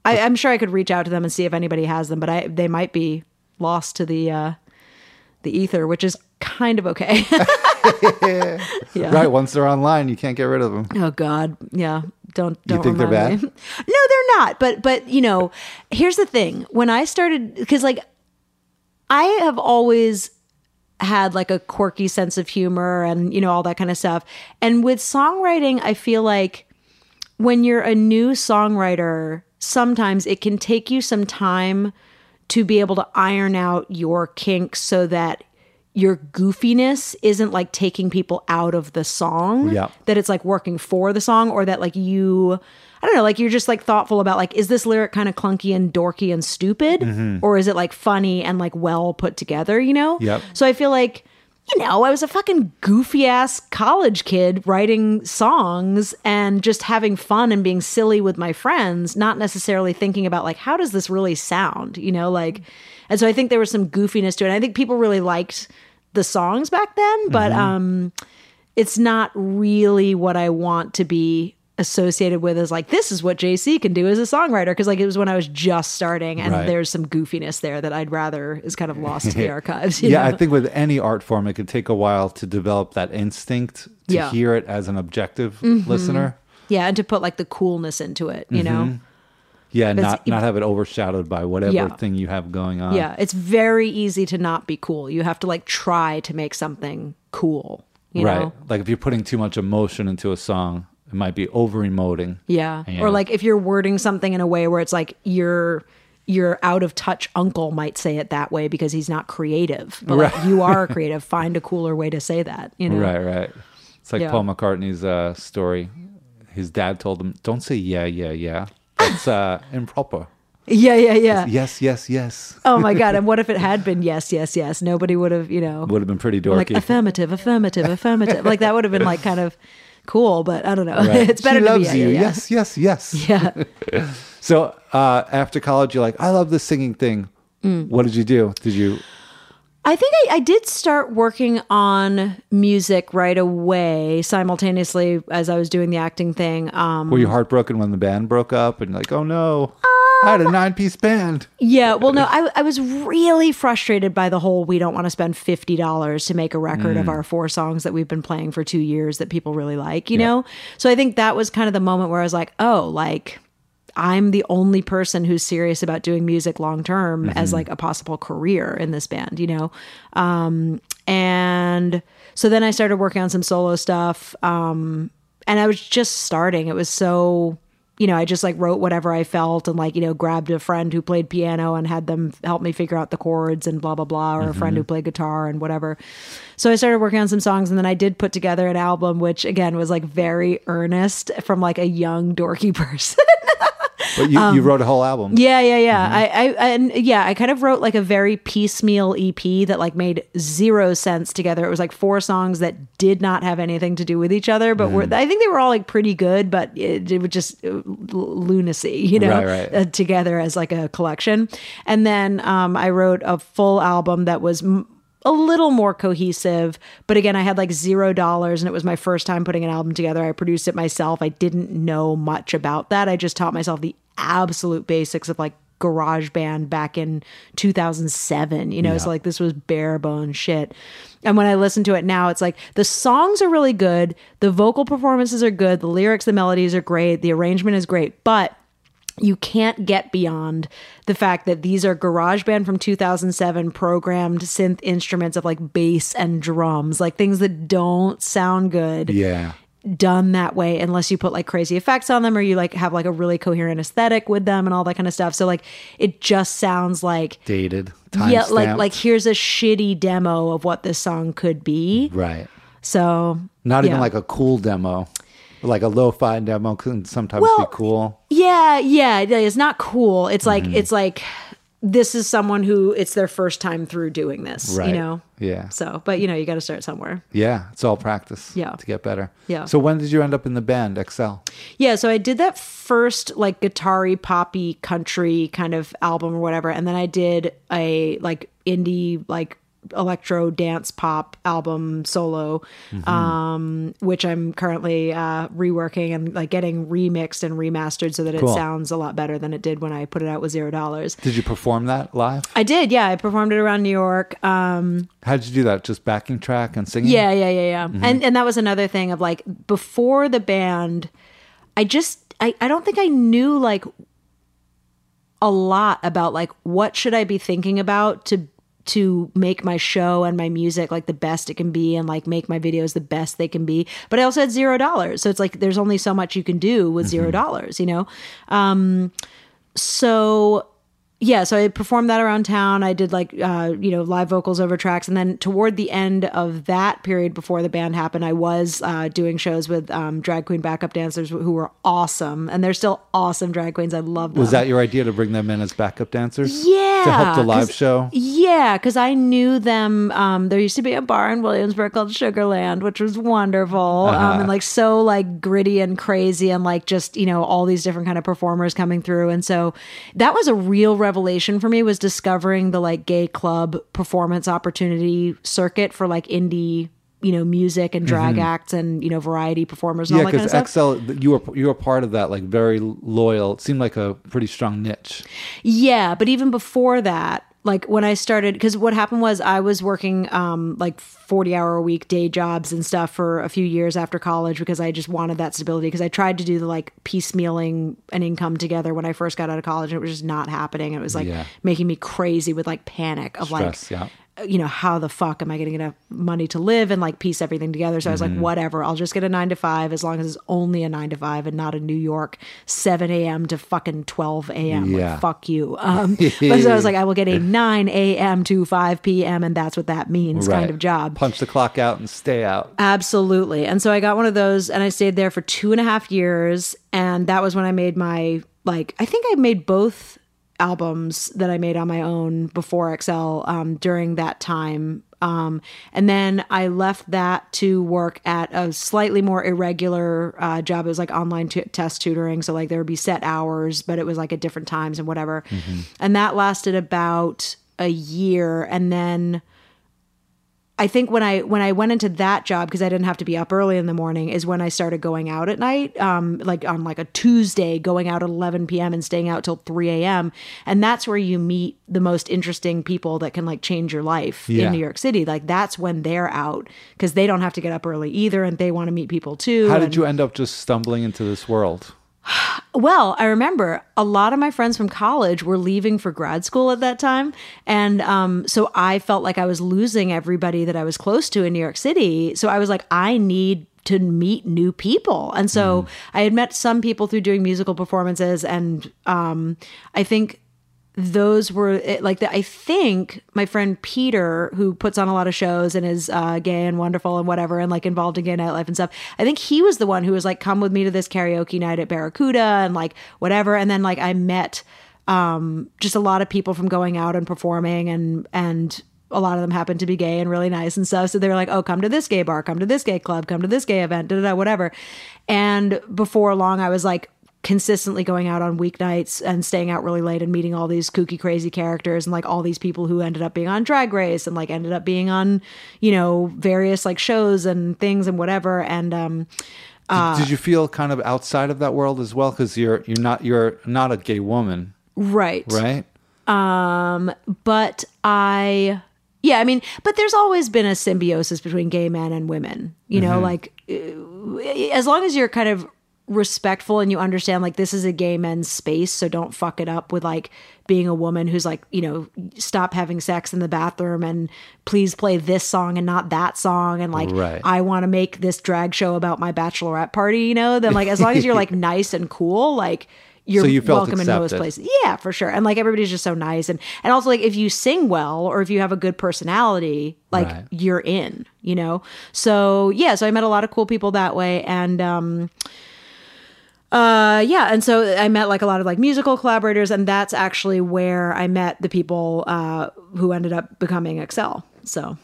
I, I'm sure I could reach out to them and see if anybody has them, but I they might be lost to the uh, the ether, which is kind of okay. yeah. Right. Once they're online, you can't get rid of them. Oh God, yeah. Don't don't. think they're bad? me. No, they're not. But but you know, here's the thing. When I started, because like I have always had like a quirky sense of humor and you know all that kind of stuff. And with songwriting, I feel like when you're a new songwriter, sometimes it can take you some time to be able to iron out your kinks so that your goofiness isn't like taking people out of the song. Yeah. That it's like working for the song or that like you I don't know, like you're just like thoughtful about like, is this lyric kind of clunky and dorky and stupid? Mm-hmm. Or is it like funny and like well put together, you know? Yep. So I feel like, you know, I was a fucking goofy ass college kid writing songs and just having fun and being silly with my friends, not necessarily thinking about like, how does this really sound? You know, like, and so I think there was some goofiness to it. And I think people really liked the songs back then, but Mm-hmm. um it's not really what I want to be associated with as like this is what JC can do as a songwriter because like it was when I was just starting and Right. there's some goofiness there that I'd rather is kind of lost to the archives. you Yeah, I think with any art form, it could take a while to develop that instinct to Yeah. Mm-hmm. hear it as an objective listener. yeah, and to put like the coolness into it, you know. Yeah, But not not have it overshadowed by whatever Yeah. thing you have going on. Yeah, it's very easy to not be cool. You have to like try to make something cool, you right. know. Like if you're putting too much emotion into a song, it might be over emoting. Yeah. Yeah. Or like if you're wording something in a way where it's like your your out of touch uncle might say it that way because he's not creative. But like you are creative. Find a cooler way to say that, you know. Right, right. It's like Yeah. Paul McCartney's uh, story. His dad told him, "Don't say yeah, yeah, yeah. That's uh, improper. Yeah, yeah, yeah. Yes, yes, yes." Oh my god! And what if it had been yes, yes, yes? Nobody would have, you know, Would have been pretty like dorky. affirmative, affirmative, affirmative. like that would have been like kind of cool, but I don't know. Right. it's better she to loves be you. yeah, yeah. Yes, yes, yes. Yeah. So uh, after college, you're like, I love this singing thing. Mm. What did you do? Did you? I think I, I did start working on music right away, simultaneously as I was doing the acting thing. Um, Were you heartbroken when the band broke up and like, oh no, I had a nine piece band? yeah, well, no, I, I was really frustrated by the whole we don't want to spend $50 to make a record Mm. of our four songs that we've been playing for two years that people really like, you know? So I think that was kind of the moment where I was like, oh, like, I'm the only person who's serious about doing music long term as like a possible career in this band, you know? Um, and so then I started working on some solo stuff. Um, and I was just starting. It was so, you know, I just like wrote whatever I felt and like, you know, grabbed a friend who played piano and had them help me figure out the chords and blah, blah, blah, or a friend who mm-hmm. played guitar and whatever. So I started working on some songs and then I did put together an album, which again was like very earnest from like a young, dorky person. But you, you wrote a whole album. Um, Yeah, yeah, yeah. I, I, and yeah, I kind of wrote like a very piecemeal EP that like made zero sense together. It was like four songs that did not have anything to do with each other, but were, I think they were all like pretty good, but it, it was just uh, l- lunacy, you know, Right, right. Uh, together as like a collection. And then um, I wrote a full album that was. M- a little more cohesive, but again, I had like zero dollars and it was my first time putting an album together. I produced it myself. I didn't know much about that. I just taught myself the absolute basics of like GarageBand back in 2007 you know so like this was bare bone shit. And when i listen to it now it's like the songs are really good the vocal performances are good the lyrics the melodies are great the arrangement is great but you can't get beyond the fact that these are GarageBand from 2007 programmed synth instruments of like bass and drums, like things that don't sound good. Yeah. Done that way unless you put like crazy effects on them or you like have like a really coherent aesthetic with them and all that kind of stuff. So like it just sounds like Dated. Yeah, like stamped. like here's a shitty demo of what this song could be. Right. So Not even like a cool demo. Like a lo-fi demo can sometimes Well, be cool. Yeah, yeah, it is not cool. It's like Mm-hmm. it's like this is someone who it's their first time through doing this, Right. you know. Yeah. So, but you know, you got to start somewhere. Yeah. It's all practice. Yeah. To get better. Yeah. So when did you end up in the band Excel? Yeah, so I did that first like guitar-y, poppy, country kind of album or whatever, and then I did a like indie like electro dance pop album solo um which i'm currently uh reworking and like getting remixed and remastered so that it Cool. sounds a lot better than it did when i put it out with zero dollars Did you perform that live? i did yeah i performed it around new york um How did you do that? Just backing track and singing? Yeah, yeah, yeah, yeah. And and that was another thing of like before the band, I just I, I don't think I knew like a lot about like what should I be thinking about to to make my show and my music like the best it can be and like make my videos the best they can be. But I also had zero dollars. So it's like there's only so much you can do with zero dollars, you know? Um so yeah, so I performed that around town. I did like uh, you know live vocals over tracks, and then toward the end of that period before the band happened, I was uh, doing shows with um, drag queen backup dancers who were awesome, and they're still awesome drag queens. I love them. Was that your idea to bring them in as backup dancers? Yeah, To help the live show? Yeah, because I knew them. Um, there used to be a bar in Williamsburg called Sugarland, which was wonderful, Uh-huh. um, and like so like gritty and crazy, and like just you know all these different kind of performers coming through, and so that was a real revelation for me was discovering the like gay club performance opportunity circuit for like indie. You know, music and drag acts and you know variety performers and Mm-hmm. Yeah, all that kind of because stuff. XL, you were you were part of that, like very loyal. It seemed like a pretty strong niche. Yeah, but even before that, like when I started, because what happened was I was working um, like 40 hour a week day jobs and stuff for a few years after college because I just wanted that stability. Because I tried to do the like piecemealing an income together when I first got out of college and it was just not happening. It was like Yeah. making me crazy with like panic of Stress, like, yeah. You know, how the fuck am I going to get enough money to live and like piece everything together? So I was Mm-hmm. like, whatever, I'll just get a nine to five as long as it's only a nine to five and not a New York 7 a.m. to fucking 12 a.m. Yeah. Like, fuck you. Um, but so I was like, I will get a 9 a.m. to 5 p.m. and that's what that means kind of job. Punch the clock out and stay out. Absolutely. And so I got one of those and I stayed there for two and a half years. And that was when I made my, like, I think I made both albums that I made on my own before XL um, during that time. Um, and then I left that to work at a slightly more irregular uh, job. It was like online t- test tutoring. So, like, there would be set hours, but it was like at different times and whatever. And that lasted about a year. And then I think when I when I went into that job because I didn't have to be up early in the morning is when I started going out at night, um, like on like a Tuesday, going out at 11 p.m. and staying out till 3 a.m. And that's where you meet the most interesting people that can like change your life Yeah. in New York City. Like that's when they're out because they don't have to get up early either, and they want to meet people too. How and- did you end up just stumbling into this world? Well, I remember a lot of my friends from college were leaving for grad school at that time. And um, so I felt like I was losing everybody that I was close to in New York City. So I was like, I need to meet new people. And so I had met some people through doing musical performances. And um, I think those were like the, I think my friend Peter, who puts on a lot of shows and is uh, gay and wonderful and whatever, and like involved in gay nightlife and stuff. I think he was the one who was like, "Come with me to this karaoke night at Barracuda" and like whatever. And then like I met um, just a lot of people from going out and performing, and and a lot of them happened to be gay and really nice and stuff. So they were like, "Oh, come to this gay bar, come to this gay club, come to this gay event, da da da, whatever." And before long, I was like consistently going out on weeknights and staying out really late and meeting all these kooky crazy characters and like all these people who ended up being on drag race and like ended up being on you know various like shows and things and whatever and um did, did you feel kind of outside of that world as well? Because you're you're not you're not a gay woman, right right? Um but I yeah, I mean, but there's always been a symbiosis between gay men and women. You know, like uh, as long as you're kind of respectful and you understand like this is a gay men's space, so don't fuck it up with like being a woman who's like, you know, stop having sex in the bathroom and please play this song and not that song and like Right. I want to make this drag show about my bachelorette party, you know? Then like as long as you're like nice and cool, like you're So you welcome in most places. Yeah, for sure. And like everybody's just so nice. And and also like if you sing well or if you have a good personality, like Right. you're in, you know? So yeah, so I met a lot of cool people that way. And um uh yeah, and so I met like a lot of like musical collaborators, and that's actually where I met the people uh who ended up becoming Excel. So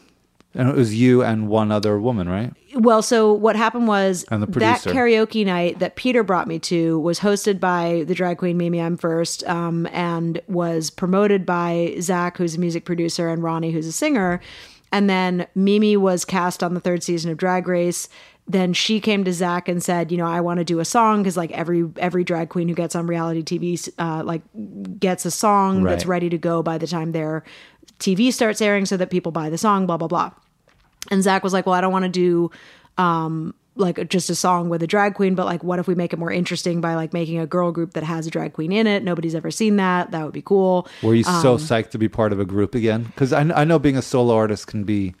And it was you and one other woman, right? well, so what happened was that karaoke night that Peter brought me to was hosted by the drag queen Mimi Imfurst, um, and was promoted by Zach, who's a music producer, and Ronnie, who's a singer. And then Mimi was cast on the third season of Drag Race. Then she came to Zach and said, you know, I want to do a song because like every every drag queen who gets on reality TV, uh, like gets a song that's ready to go by the time their TV starts airing, so that people buy the song. Blah blah blah. And Zach was like, "Well, I don't want to do um like just a song with a drag queen, but like what if we make it more interesting by like making a girl group that has a drag queen in it? Nobody's ever seen that. That would be cool." Were you Um, so psyched to be part of a group again? Because I, I know being a solo artist can be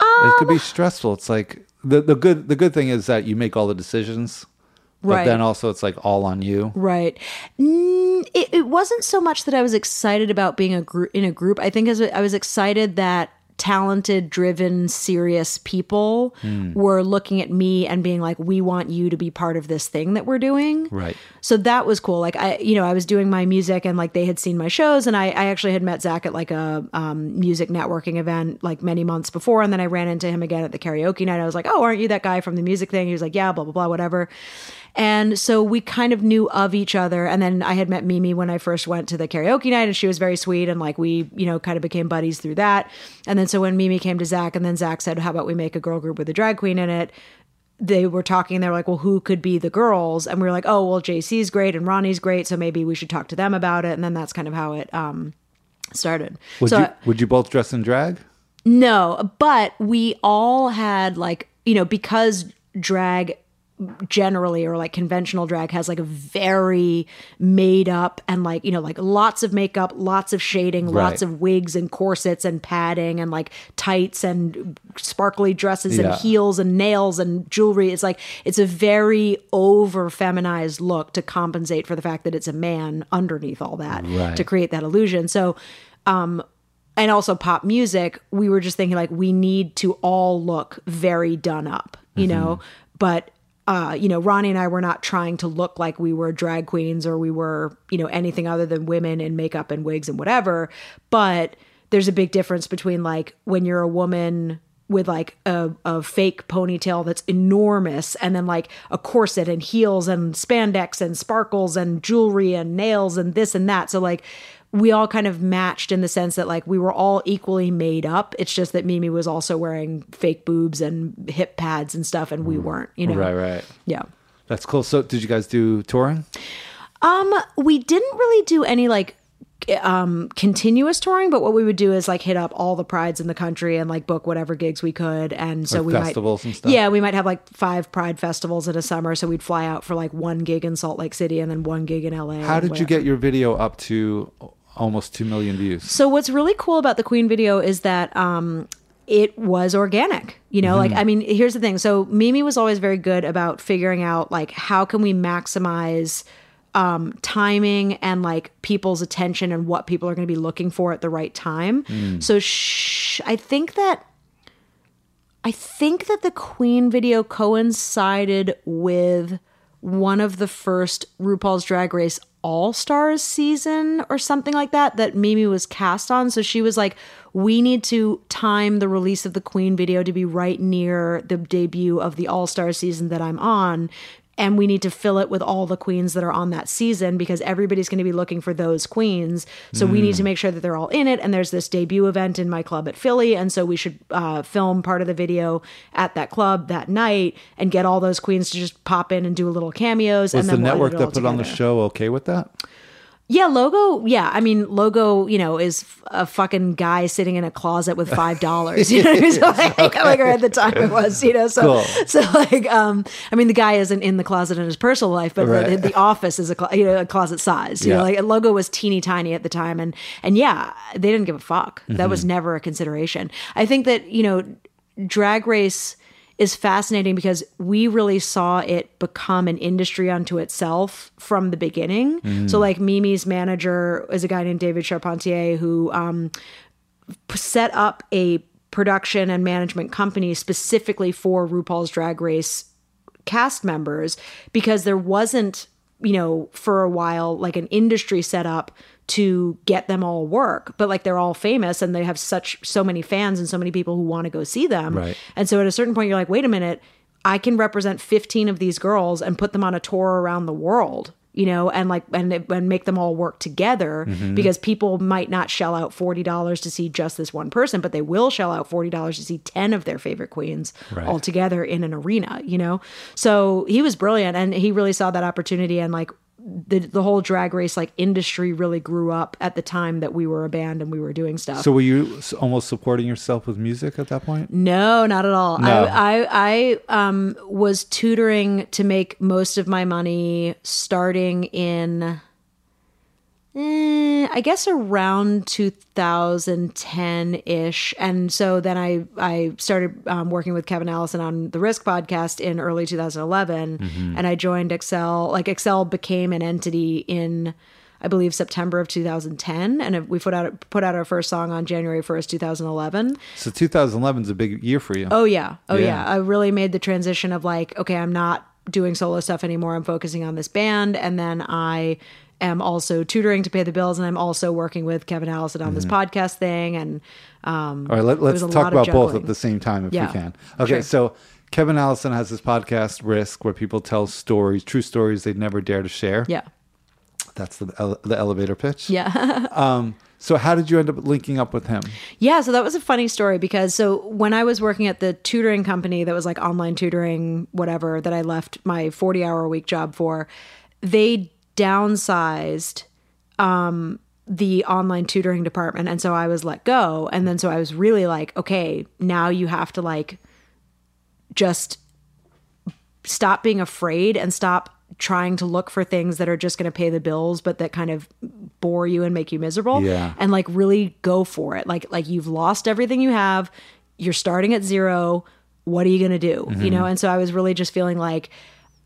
it could Um, be stressful. It's like the the good the good thing is that you make all the decisions, but Right. then also it's like all on you. Right. Mm, it, it wasn't so much that I was excited about being a group in a group. I think as I was excited that talented, driven, serious people Hmm. were looking at me and being like, "We want you to be part of this thing that we're doing." Right. So that was cool. Like I, you know, I was doing my music and like they had seen my shows and I, I actually had met Zach at like a um, music networking event like many months before. And then I ran into him again at the karaoke night. I was like, oh, aren't you that guy from the music thing? He was like, yeah, blah, blah, blah, whatever. And so we kind of knew of each other. And then I had met Mimi when I first went to the karaoke night and she was very sweet. And like we, you know, kind of became buddies through that. And then so when Mimi came to Zach and then Zach said, how about we make a girl group with a drag queen in it? they were talking they were like well who could be the girls and we were like oh well jc's great and ronnie's great so maybe we should talk to them about it and then that's kind of how it um started Would so you would you both dress in drag? no but we all had like you know because drag generally or like conventional drag has like a very made up and like you know like lots of makeup lots of shading lots of wigs and corsets and padding and like tights and sparkly dresses and heels and nails and jewelry. It's like it's a very over feminized look to compensate for the fact that it's a man underneath all that Right. to create that illusion. So um and also pop music, we were just thinking like we need to all look very done up, you know, but uh, you know, Ronnie and I were not trying to look like we were drag queens or we were, you know, anything other than women in makeup and wigs and whatever. But there's a big difference between like when you're a woman with like a, a fake ponytail that's enormous and then like a corset and heels and spandex and sparkles and jewelry and nails and this and that. So like we all kind of matched in the sense that like we were all equally made up. It's just that Mimi was also wearing fake boobs and hip pads and stuff and we weren't, you know. Right, right. Yeah. That's cool. So, did you guys do touring? Um, we didn't really do any like um continuous touring but what we would do is like hit up all the prides in the country and like book whatever gigs we could and so Like we festivals might and stuff? yeah we might have like five pride festivals in a summer so we'd fly out for like one gig in salt lake city and then one gig in la How did you get your video up to almost 2 million views? So what's really cool about the Queen video is that um it was organic. You know, like I mean, here's the thing. So Mimi was always very good about figuring out like how can we maximize um timing and like people's attention and what people are going to be looking for at the right time. So sh- I think that I think that the Queen video coincided with one of the first RuPaul's Drag Race All Stars season or something like that that Mimi was cast on. So she was like, we need to time the release of the Queen video to be right near the debut of the All Stars season that I'm on. And we need to fill it with all the queens that are on that season because everybody's going to be looking for those queens. So we need to make sure that they're all in it. And there's this debut event in my club at Philly. And so we should uh, film part of the video at that club that night and get all those queens to just pop in and do a little cameos. Was and the we'll network that put on the show okay with that? Yeah, logo. Yeah, I mean, logo. You know, is a fucking guy sitting in a closet with five dollars. You know what I mean? So like, like, or at the time it was. You know, so Cool. so like, um, I mean, the guy isn't in the closet in his personal life, but Right. the, the office is a clo- you know a closet size. You Yeah. know, like logo was teeny tiny at the time, and and yeah, they didn't give a fuck. That was Mm-hmm. never a consideration. I think that you know, drag race is fascinating because we really saw it become an industry unto itself from the beginning. Mm. So like Mimi's manager is a guy named David Charpentier who um, set up a production and management company specifically for RuPaul's Drag Race cast members because there wasn't, you know, for a while like an industry set up to get them all work but like they're all famous and they have such so many fans and so many people who want to go see them Right. and so at a certain point you're like wait a minute i can represent 15 of these girls and put them on a tour around the world you know and like and, and make them all work together Mm-hmm. because people might not shell out $40 to see just this one person but they will shell out $40 to see 10 of their favorite queens all together in an arena you know so he was brilliant and he really saw that opportunity and like the the whole drag race like industry really grew up at the time that we were a band and we were doing stuff. So, were you almost supporting yourself with music at that point? No, not at all. No. I, I I um was tutoring to make most of my money starting in eh, I guess around 2010-ish. And so then I I started um, working with Kevin Allison on the Risk podcast in early 2011 and I joined Excel. Like Excel became an entity in I believe September of 2010 and we put out put out our first song on January 1st, 2011. So, 2011 is a big year for you. Oh yeah. Oh Yeah. yeah. I really made the transition of like, okay, I'm not doing solo stuff anymore. I'm focusing on this band. And then I am also tutoring to pay the bills. And I'm also working with Kevin Allison on this podcast thing. And um, All right, let, let's talk about both at the same time if Yeah, we can. Okay, sure. so Kevin Allison has this podcast, Risk, where people tell stories, true stories they'd never dare to share. Yeah. That's the, ele- the elevator pitch. Yeah. Um, so, how did you end up linking up with him? Yeah, so that was a funny story because so when I was working at the tutoring company that was like online tutoring, whatever, that I left my 40 hour a week job for, they downsized um the online tutoring department. And so I was let go. And then so I was really like, okay, now you have to like just stop being afraid and stop trying to look for things that are just going to pay the bills but that kind of bore you and make you miserable. Yeah. and like really go for it. Like like you've lost everything you have. You're starting at zero. What are you going to do you know? And so i was really just feeling like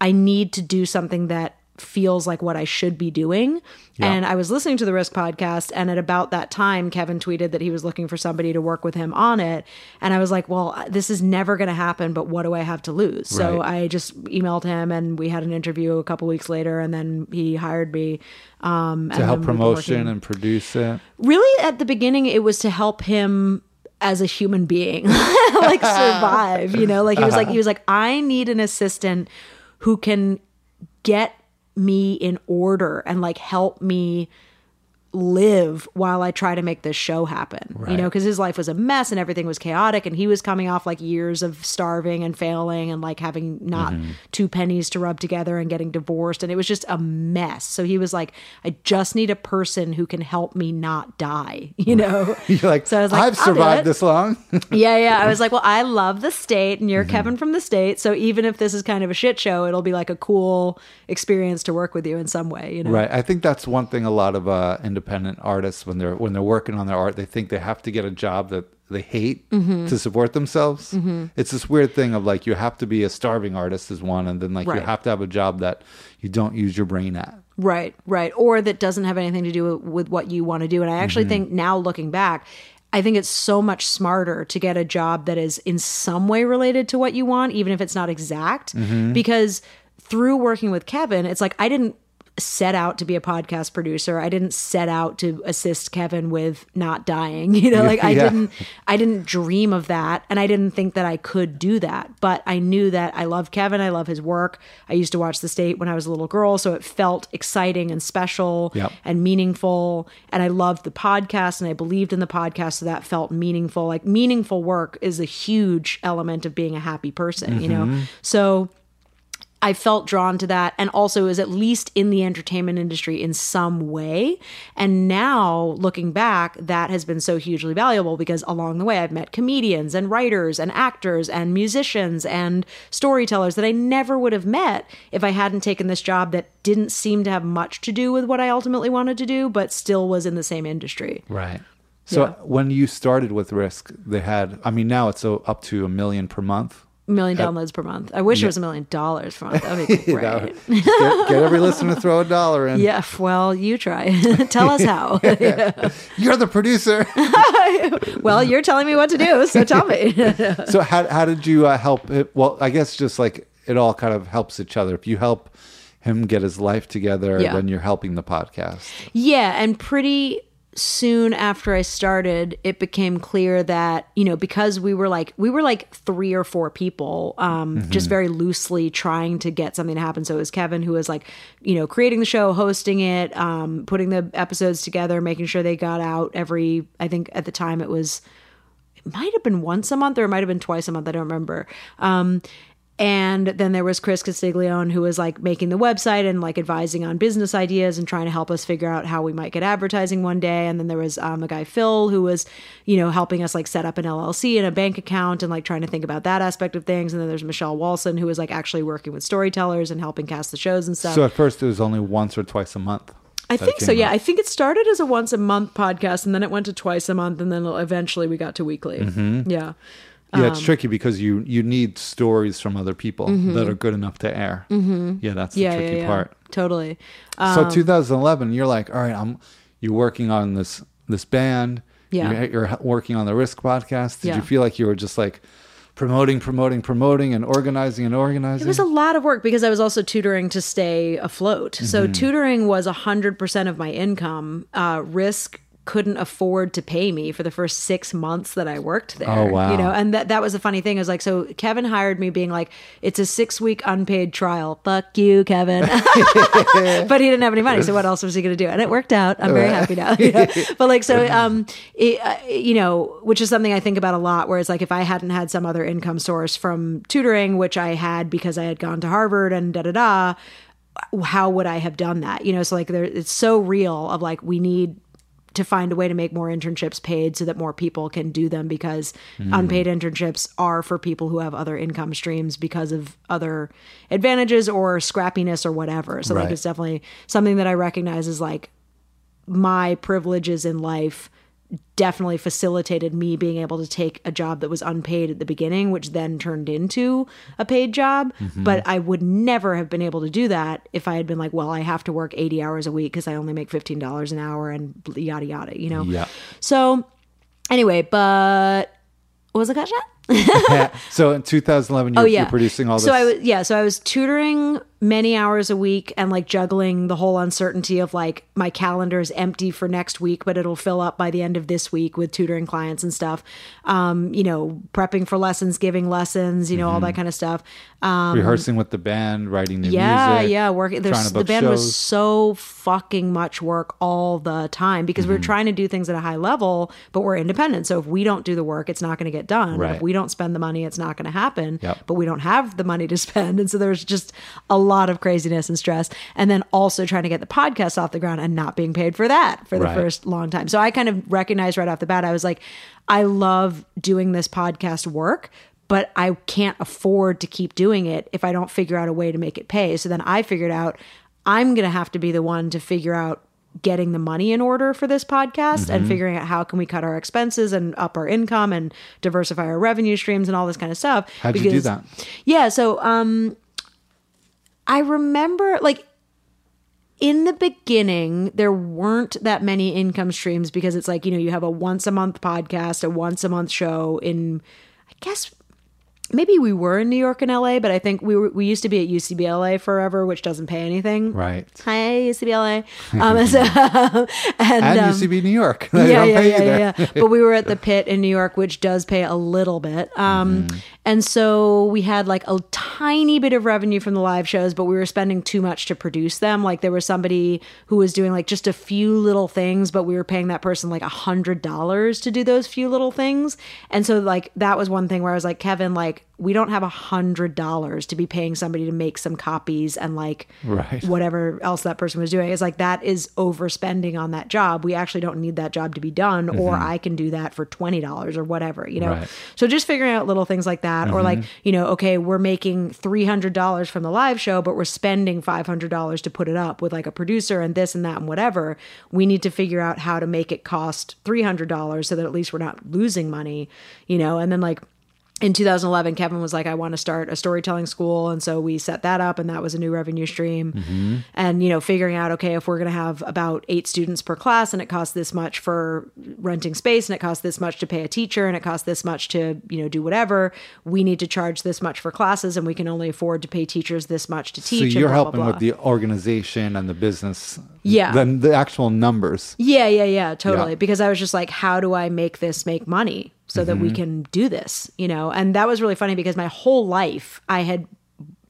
i need to do something that feels like what I should be doing. And I was listening to the Risk podcast, and at about that time, Kevin tweeted that he was looking for somebody to work with him on it. And I was like, well, this is never going to happen, but what do I have to lose? So I just emailed him, and we had an interview a couple weeks later, and then he hired me. Um, to help promotion and produce it. really at the beginning it was to help him as a human being like survive you know like he was like he was like i need an assistant who can get me in order and like help me live while I try to make this show happen. You know, because his life was a mess and everything was chaotic and he was coming off like years of starving and failing and like having not two pennies to rub together and getting divorced and it was just a mess. So he was like I just need a person who can help me not die, you know. You're like, So I was like, I've survived this long. yeah, yeah. I was like, well, I love the state, and Mm-hmm. you're Kevin from the state. So even if this is kind of a shit show, it'll be like a cool experience to work with you in some way. You know, Right. I think that's one thing a lot of uh, independent artists when they're when they're working on their art, they think they have to get a job that they hate Mm-hmm. to support themselves. It's this weird thing of like you have to be a starving artist is one, and then like you have to have a job that you don't use your brain at. Right, right. Or that doesn't have anything to do with what you want to do. And I actually Mm-hmm. think now looking back, I think it's so much smarter to get a job that is in some way related to what you want, even if it's not exact. Mm-hmm. Because through working with Kevin, it's like I didn't set out to be a podcast producer. I didn't set out to assist Kevin with not dying. You know, like I Yeah. didn't I didn't dream of that and I didn't think that I could do that. But I knew that I love Kevin, I love his work. I used to watch The State when I was a little girl, so it felt exciting and special Yep. and meaningful. And I loved the podcast and I believed in the podcast, so that felt meaningful. Like meaningful work is a huge element of being a happy person, you know? Mm-hmm. So I felt drawn to that and also is at least in the entertainment industry in some way. And now looking back, that has been so hugely valuable because along the way I've met comedians and writers and actors and musicians and storytellers that I never would have met if I hadn't taken this job that didn't seem to have much to do with what I ultimately wanted to do, but still was in the same industry. Right. So Yeah. when you started with Risk, they had. I mean, now it's up to a million per month. Million downloads per month. I wish it was a million dollars per month. That would be great. get, get every listener to throw a dollar in. Yeah, well, you try. Tell us how. You're the producer. well, you're telling me what to do, so tell me. so how how did you uh, help? It? Well, I guess just like it all kind of helps each other. If you help him get his life together, Yeah. then you're helping the podcast. yeah, and pretty soon after I started, it became clear that, you know, because we were like we were like three or four people, um, just very loosely trying to get something to happen. So it was Kevin who was like, you know, creating the show, hosting it, um, putting the episodes together, making sure they got out every I think at the time it was it might have been once a month or it might have been twice a month. I don't remember. Um, and then there was Chris Castiglione, who was like making the website and like advising on business ideas and trying to help us figure out how we might get advertising one day. And then there was um, a guy, Phil, who was, you know, helping us like set up an LLC and a bank account and like trying to think about that aspect of things. And then there's Michelle Walson, who was like actually working with storytellers and helping cast the shows and stuff. So at first it was only once or twice a month. I think so. Yeah. I think it started as a once a month podcast, and then it went to twice a month, and then eventually we got to weekly. Mm-hmm. Yeah, Yeah, it's tricky because you you need stories from other people that are good enough to air. Mm-hmm. Yeah, that's the yeah, tricky yeah, yeah. part. Totally. so 2011, you're like, all right, I'm you're working on this this band. Yeah. you're, you're working on the Risk podcast. Did you feel like you were just like promoting, promoting, promoting, and organizing and organizing? It was a lot of work because I was also tutoring to stay afloat. So Mm-hmm. tutoring was 100% of my income. Uh, risk couldn't afford to pay me for the first six months that I worked there. Oh, wow. You know, and that, that was the funny thing I was like, so Kevin hired me being like, it's a six week unpaid trial. Fuck you, Kevin. but he didn't have any money. So what else was he going to do? And it worked out. I'm very happy now. Yeah. But like, so, um, it, uh, you know, which is something I think about a lot Whereas like, if I hadn't had some other income source from tutoring, which I had because I had gone to Harvard and da da da, how would I have done that? You know, so like there, it's so real of like, we need to find a way to make more internships paid so that more people can do them because mm-hmm. unpaid internships are for people who have other income streams because of other advantages or scrappiness or whatever. So Right. like it's definitely something that I recognize as like my privileges in life definitely facilitated me being able to take a job that was unpaid at the beginning, which then turned into a paid job. Mm-hmm. But I would never have been able to do that if I had been like, well, I have to work 80 hours a week because I only make $15 an hour and yada, yada, you know? Yeah. So anyway, but what was the question? so in 2011, you're, oh yeah you're producing all this. so i was yeah so i was tutoring many hours a week and like juggling the whole uncertainty of like my calendar is empty for next week but it'll fill up by the end of this week with tutoring clients and stuff um you know prepping for lessons giving lessons you know all that kind of stuff um rehearsing with the band, writing new yeah music. yeah yeah. working there's the band shows. was so fucking much work all the time because Mm-hmm. we we're trying to do things at a high level but we're independent so if we don't do the work it's not going to get done Right. if we don't spend the money it's not going to happen Yep. but we don't have the money to spend and so there's just a lot of craziness and stress and then also trying to get the podcast off the ground and not being paid for that for the Right. first long time so i kind of recognized right off the bat i was like i love doing this podcast work but I can't afford to keep doing it if I don't figure out a way to make it pay. So then I figured out I'm going to have to be the one to figure out getting the money in order for this podcast Mm-hmm. and figuring out how can we cut our expenses and up our income and diversify our revenue streams and all this kind of stuff. How'd you do that? Yeah, so um I remember like in the beginning, there weren't that many income streams because it's like, you know, you have a once a month podcast, a once a month show in, I guess, maybe we were in New York and LA, but I think we were, we used to be at UCBLA forever, which doesn't pay anything. Right. Hi, UCBLA. Um, so, and, And um, UCB New York. Yeah, yeah, yeah, yeah, yeah. But we were at the pit in New York, which does pay a little bit. Um, Mm-hmm. And so we had like a tiny bit of revenue from the live shows, but we were spending too much to produce them. Like there was somebody who was doing like just a few little things, but we were paying that person like a hundred dollars to do those few little things. And so like that was one thing where I was like, Kevin, like we don't have a hundred dollars to be paying somebody to make some copies and like Right. whatever else that person was doing. It's like that is overspending on that job. We actually don't need that job to be done, or I can do that for twenty dollars or whatever, you know. Mm-hmm. Right. So just figuring out little things like that, or like Mm-hmm. you know, okay, we're making three hundred dollars from the live show, but we're spending five hundred dollars to put it up with like a producer and this and that and whatever. We need to figure out how to make it cost three hundred dollars so that at least we're not losing money, you know. And then like in 2011 kevin was like i want to start a storytelling school and so we set that up and that was a new revenue stream Mm-hmm. and you know figuring out okay if we're going to have about eight students per class and it costs this much for renting space and it costs this much to pay a teacher and it costs this much to you know do whatever we need to charge this much for classes and we can only afford to pay teachers this much to teach and you're blah, blah, helping blah. with the organization and the business. Yeah. Then the actual numbers. Yeah, yeah, yeah, totally. Yeah. Because I was just like, how do I make this make money so that Mm-hmm. we can do this? You know, and that was really funny because my whole life I had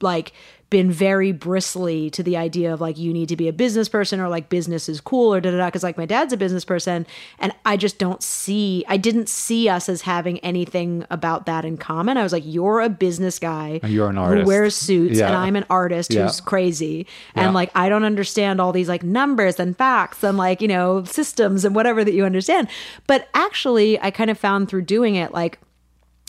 like been very bristly to the idea of like you need to be a business person or like business is cool or da da da because like my dad's a business person and I just don't see I didn't see us as having anything about that in common. I was like, you're a business guy And you're an artist who wears suits Yeah. and I'm an artist Yeah. who's crazy and Yeah. like I don't understand all these like numbers and facts and like you know systems and whatever that you understand. But actually, I kind of found through doing it like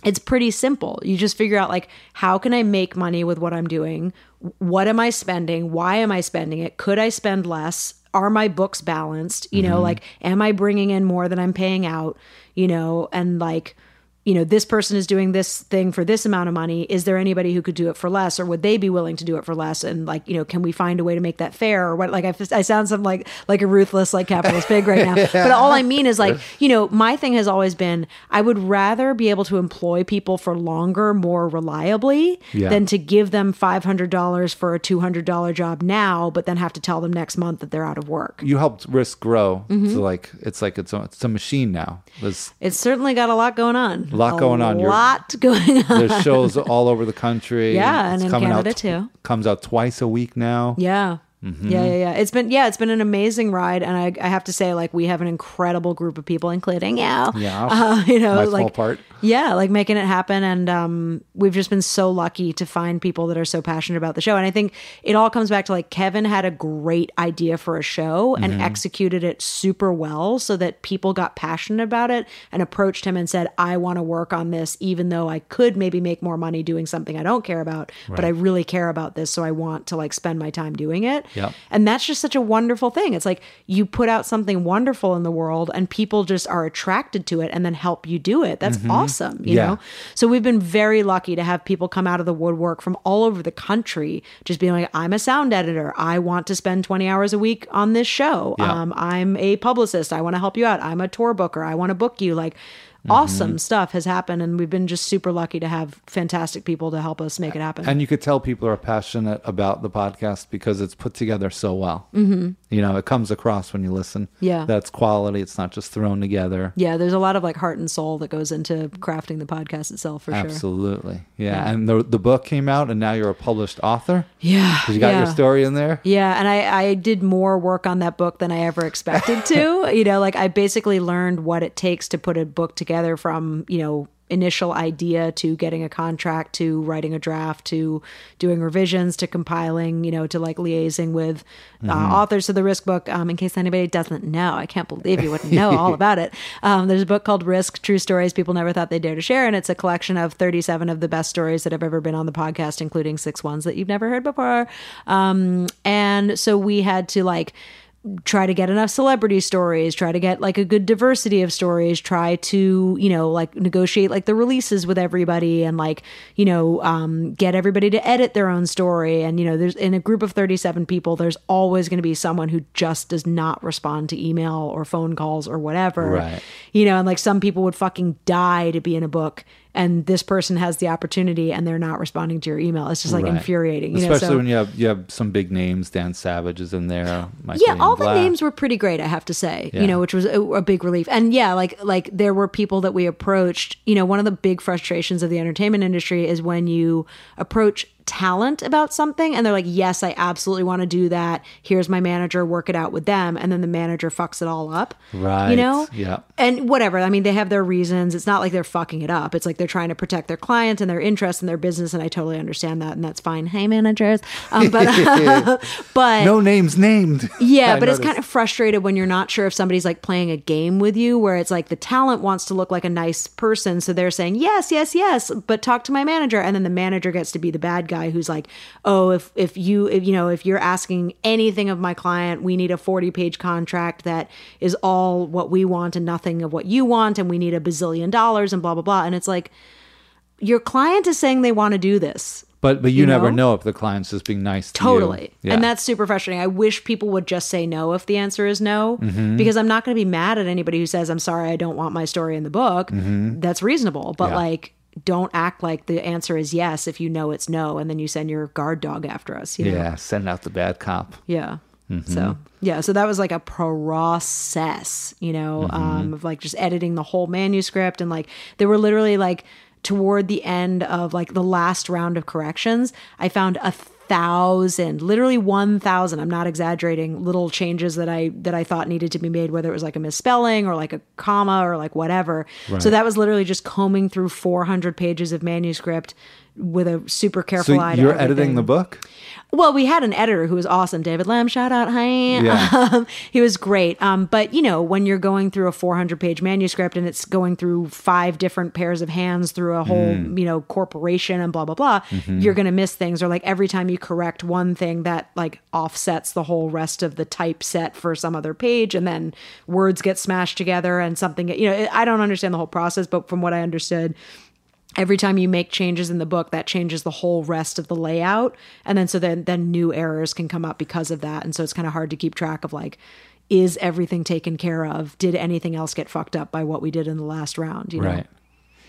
it's pretty simple. You just figure out like how can I make money with what I'm doing? What am I spending? Why am I spending it? Could I spend less? Are my books balanced? You know, mm-hmm. like am I bringing in more than I'm paying out? You know, and like you know, this person is doing this thing for this amount of money. Is there anybody who could do it for less, or would they be willing to do it for less? And like, you know, can we find a way to make that fair, or what? Like, I, I sound some like like a ruthless like capitalist pig right now. But all I mean is like, you know, my thing has always been I would rather be able to employ people for longer, more reliably, Yeah. than to give them five hundred dollars for a two hundred dollar job now, but then have to tell them next month that they're out of work. You helped Risk grow. Mm-hmm. So like it's like it's a, it's a machine now. There's It's certainly got a lot going on. A lot going on. A lot going on. there's shows all over the country. Yeah, and It's in Canada out, too. Comes out twice a week now. Yeah. Mm-hmm. Yeah, yeah, yeah. It's been yeah, it's been an amazing ride, and I, I have to say, like, we have an incredible group of people, including you. Yeah. uh, you know, My like part. yeah, like making it happen, and um, we've just been so lucky to find people that are so passionate about the show. And I think it all comes back to like Kevin had a great idea for a show and Mm-hmm. executed it super well, so that people got passionate about it and approached him and said, "I want to work on this, even though I could maybe make more money doing something I don't care about, but I really care about this, so I want to like spend my time doing it." Yep. And that's just such a wonderful thing. It's like you put out something wonderful in the world and people just are attracted to it and then help you do it. That's awesome, you Mm-hmm. Yeah. know? So we've been very lucky to have people come out of the woodwork from all over the country just being like, I'm a sound editor. I want to spend 20 hours a week on this show. Yeah. Um, I'm a publicist. I want to help you out. I'm a tour booker. I want to book you. Like, Mm-hmm. awesome stuff has happened. And we've been just super lucky to have fantastic people to help us make it happen. And you could tell people are passionate about the podcast because it's put together so well. Mm-hmm. You know, it comes across when you listen. Yeah. That's quality. It's not just thrown together. yeah, there's a lot of like heart and soul that goes into crafting the podcast itself for sure. Absolutely. Yeah. And the, the book came out, and now you're a published author. Yeah, because you got your story in there. Yeah, and I, I did more work on that book than I ever expected to. you know, like I basically learned what it takes to put a book together from, you know, initial idea to getting a contract to writing a draft to doing revisions to compiling, you know, to like liaising with uh, authors of the Risk book. Um, in case anybody doesn't know, I can't believe you wouldn't know all about it. Um, there's a book called Risk True Stories People Never Thought They'd Dare to Share, and it's a collection of 37 of the best stories that have ever been on the podcast, including six ones that you've never heard before. Um, and so we had to like, try to get enough celebrity stories try to get like a good diversity of stories try to you know like negotiate like the releases with everybody and like you know um, get everybody to edit their own story and you know there's in a group of 37 people there's always going to be someone who just does not respond to email or phone calls or whatever Right. you know and like some people would fucking die to be in a book and this person has the opportunity and they're not responding to your email it's just like Right. infuriating you Especially know, so, when you have you have some big names. Dan Savage is in there. Michael yeah all the names were pretty great i have to say Yeah. you know which was a, a big relief and yeah like like there were people that we approached you know one of the big frustrations of the entertainment industry is when you approach talent about something and they're like yes i absolutely want to do that here's my manager work it out with them and then the manager fucks it all up Right. you know Yeah. and whatever i mean they have their reasons it's not like they're fucking it up it's like they're trying to protect their client and their interests and their business and i totally understand that and that's fine hey managers um, but but No names named. yeah, I but it's kind of frustrated when you're not sure if somebody's like playing a game with you where it's like the talent wants to look like a nice person. So they're saying, yes, yes, yes, but talk to my manager. And then the manager gets to be the bad guy who's like, oh, if, if you, if, you know, if you're asking anything of my client, we need a 40 page contract that is all what we want and nothing of what you want. And we need a bazillion dollars and blah, blah, blah. And it's like, your client is saying they want to do this. But but you, you never know? know if the client's just being nice to you. Totally. Yeah. And that's super frustrating. I wish people would just say no if the answer is no, Mm-hmm. because I'm not going to be mad at anybody who says, I'm sorry, I don't want my story in the book. That's reasonable. But Mm-hmm. Yeah. like, don't act like the answer is yes if you know it's no, and then you send your guard dog after us. You know? yeah. Send out the bad cop. Yeah. Mm-hmm. So yeah, so that was like a process, you know, Mm-hmm. um, of like just editing the whole manuscript and like there were literally like toward the end of like the last round of corrections, I found a thousand, literally one thousand. I'm not exaggerating. Little changes that I that I thought needed to be made, whether it was like a misspelling or like a comma or like whatever. So that was literally just combing through 400 pages of manuscript with a super careful So eye. you're editing the book? Well, we had an editor who was awesome, David Lamb. Shout out, hi. Yeah. Um, he was great. Um, but you know, when you're going through a 400 page manuscript and it's going through five different pairs of hands through a whole, Mm. you know, corporation and blah blah blah, Mm-hmm. you're going to miss things. Or like every time you correct one thing, that like offsets the whole rest of the typeset for some other page, and then words get smashed together and something. You know, I don't understand the whole process, but from what I understood every time you make changes in the book that changes the whole rest of the layout and then so then then new errors can come up because of that and so it's kind of hard to keep track of like is everything taken care of did anything else get fucked up by what we did in the last round you know Right.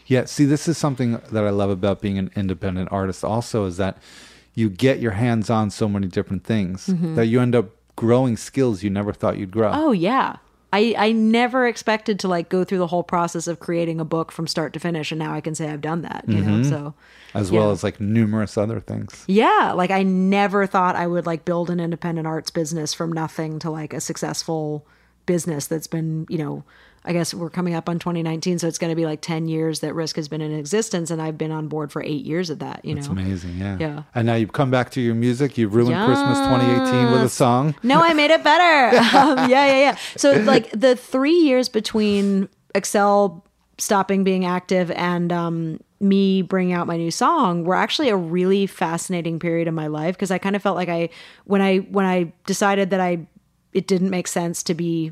Yeah. See, this is something that I love about being an independent artist. Also, is that you get your hands on so many different things that you end up growing skills you never thought you'd grow. Mm-hmm. oh yeah I, I never expected to like go through the whole process of creating a book from start to finish and now I can say I've done that you know mm-hmm. so as well as like numerous other things. Yeah, like I never thought I would like build an independent arts business from nothing to like a successful business that's been, you know, I guess we're coming up on 2019, so it's going to be like 10 years that Risk has been in existence, and I've been on board for eight years of that. You It's know, amazing, yeah. Yeah. And now you've come back to your music. You've ruined Christmas 2018 with a song. No, I made it better. um, yeah, yeah, yeah. So like the three years between Excel stopping being active and um, me bringing out my new song were actually a really fascinating period in my life because I kind of felt like I when I when I decided that I it didn't make sense to be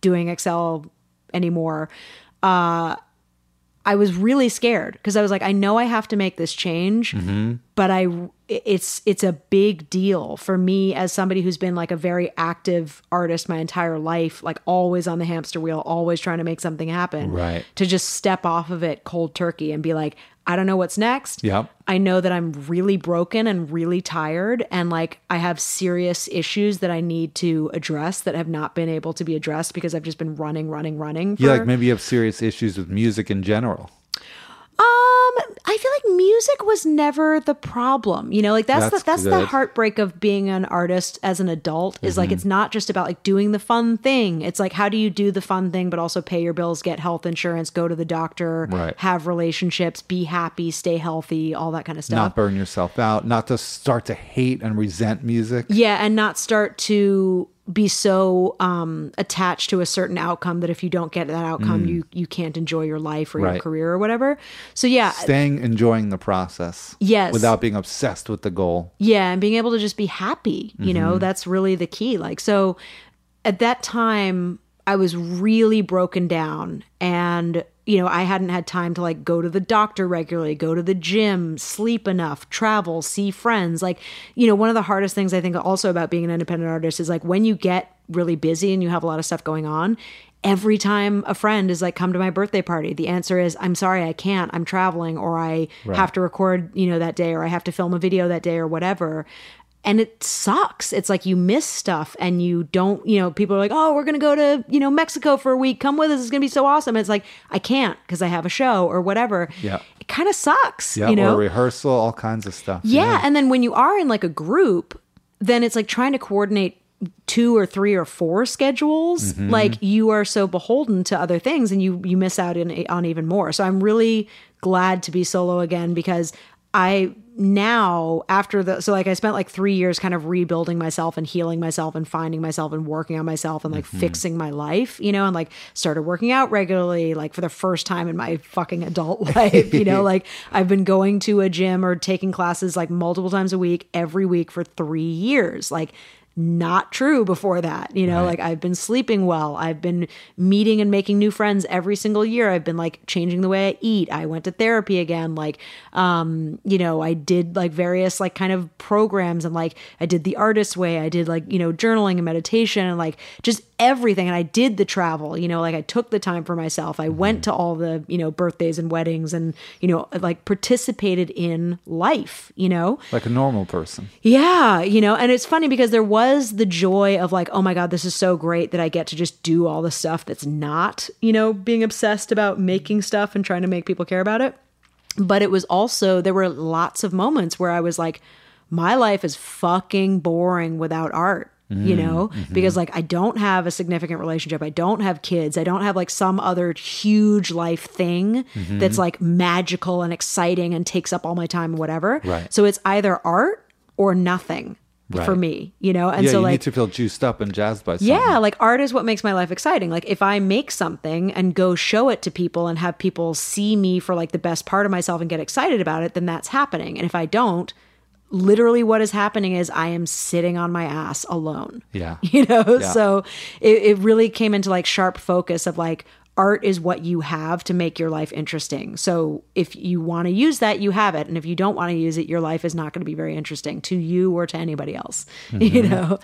doing Excel anymore. Uh I was really scared because I was like, I know I have to make this change, but I it's it's a big deal for me as somebody who's been like a very active artist my entire life, like always on the hamster wheel, always trying to make something happen. Right. To just step off of it cold turkey and be like, I don't know what's next. Yep. I know that I'm really broken and really tired and like I have serious issues that I need to address that have not been able to be addressed because I've just been running, running, running. For, Yeah, like maybe you have serious issues with music in general. Um, I feel like music was never the problem. You know, like that's, That's the that's the heartbreak of being an artist as an adult is Mm-hmm. like it's not just about like doing the fun thing. It's like how do you do the fun thing but also pay your bills, get health insurance, go to the doctor, Right. have relationships, be happy, stay healthy, all that kind of stuff. Not burn yourself out, not to start to hate and resent music. Yeah, and not start to be so um, attached to a certain outcome that if you don't get that outcome, you you can't enjoy your life or your Mm. Career or whatever. So yeah, Staying enjoying the process. Yes. Without being obsessed with the goal. yeah, and being able to just be happy, you know, that's really the key. Like so, at that time, I was really broken down, and you know, I hadn't had time to like go to the doctor regularly, go to the gym, sleep enough, travel, see friends. Like, you know, one of the hardest things I think also about being an independent artist is like when you get really busy and you have a lot of stuff going on. Every time a friend is like, come to my birthday party, the answer is, I'm sorry, I can't. I'm traveling, or I have to record, you know, that day, or I have to film a video that day, or whatever and it sucks. It's like you miss stuff and you don't, you know, people are like, oh, we're going to go to, you know, Mexico for a week. Come with us. It's going to be so awesome. And it's like, I can't because I have a show or whatever. Yeah. It kind of sucks, Yeah. you know? Or rehearsal, all kinds of stuff. yeah. And then when you are in like a group, then it's like trying to coordinate two or three or four schedules mm-hmm. like you are so beholden to other things and you you miss out in, on even more so i'm really glad to be solo again because i now after the so like i spent like three years kind of rebuilding myself and healing myself and finding myself and working on myself and like mm-hmm. fixing my life you know and like started working out regularly like for the first time in my fucking adult life you know like i've been going to a gym or taking classes like multiple times a week every week for three years like not true before that. You know, like I've been sleeping well. I've been meeting and making new friends every single year. I've been like changing the way I eat. I went to therapy again. Like, um, you know, I did like various like kind of programs and like I did the artist way. I did like, you know, journaling and meditation and like just everything. And I did the travel, you know, like I took the time for myself. I went to all the, you know, birthdays and weddings and, you know, like participated in life, you know? Like a normal person. Yeah, you know, and it's funny because there was the joy of like, oh my God, this is so great that I get to just do all the stuff that's not, you know, being obsessed about making stuff and trying to make people care about it. But it was also, there were lots of moments where I was like, my life is fucking boring without art. You mm-hmm. know, mm-hmm. because like I don't have a significant relationship. I don't have kids. I don't have like some other huge life thing mm-hmm. that's like magical and exciting and takes up all my time and whatever. Right. So it's either art or nothing for me, you know? And yeah, so you like need to feel juiced up and jazzed by something. yeah, like art is what makes my life exciting. Like if I make something and go show it to people and have people see me for like the best part of myself and get excited about it, then that's happening. And if I don't, literally what is happening is I am sitting on my ass alone. Yeah. You know? Yeah. So it, it really came into like sharp focus of like art is what you have to make your life interesting. So if you want to use that, you have it. And if you don't want to use it, your life is not going to be very interesting to you or to anybody else. You know?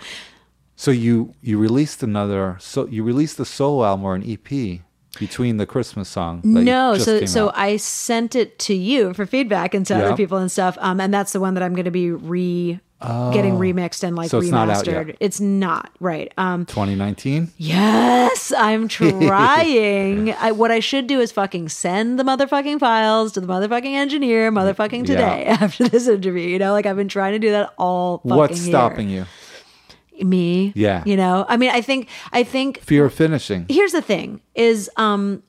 So you you released another so you released the solo album or an EP between the Christmas song. No, so so out. I sent it to you for feedback and to Yeah. other people and stuff. Um, and that's the one that I'm going to be re getting remixed and like Oh. So it's remastered. yet. It's not right. Um, 2019. yes, I'm trying. I, what I should do is fucking send the motherfucking files to the motherfucking engineer, motherfucking today Yeah. after this interview. You know, like I've been trying to do that all. Fucking What's year. stopping you? Me. Yeah. You know, I mean, I think I think Fear of finishing. here's the thing is um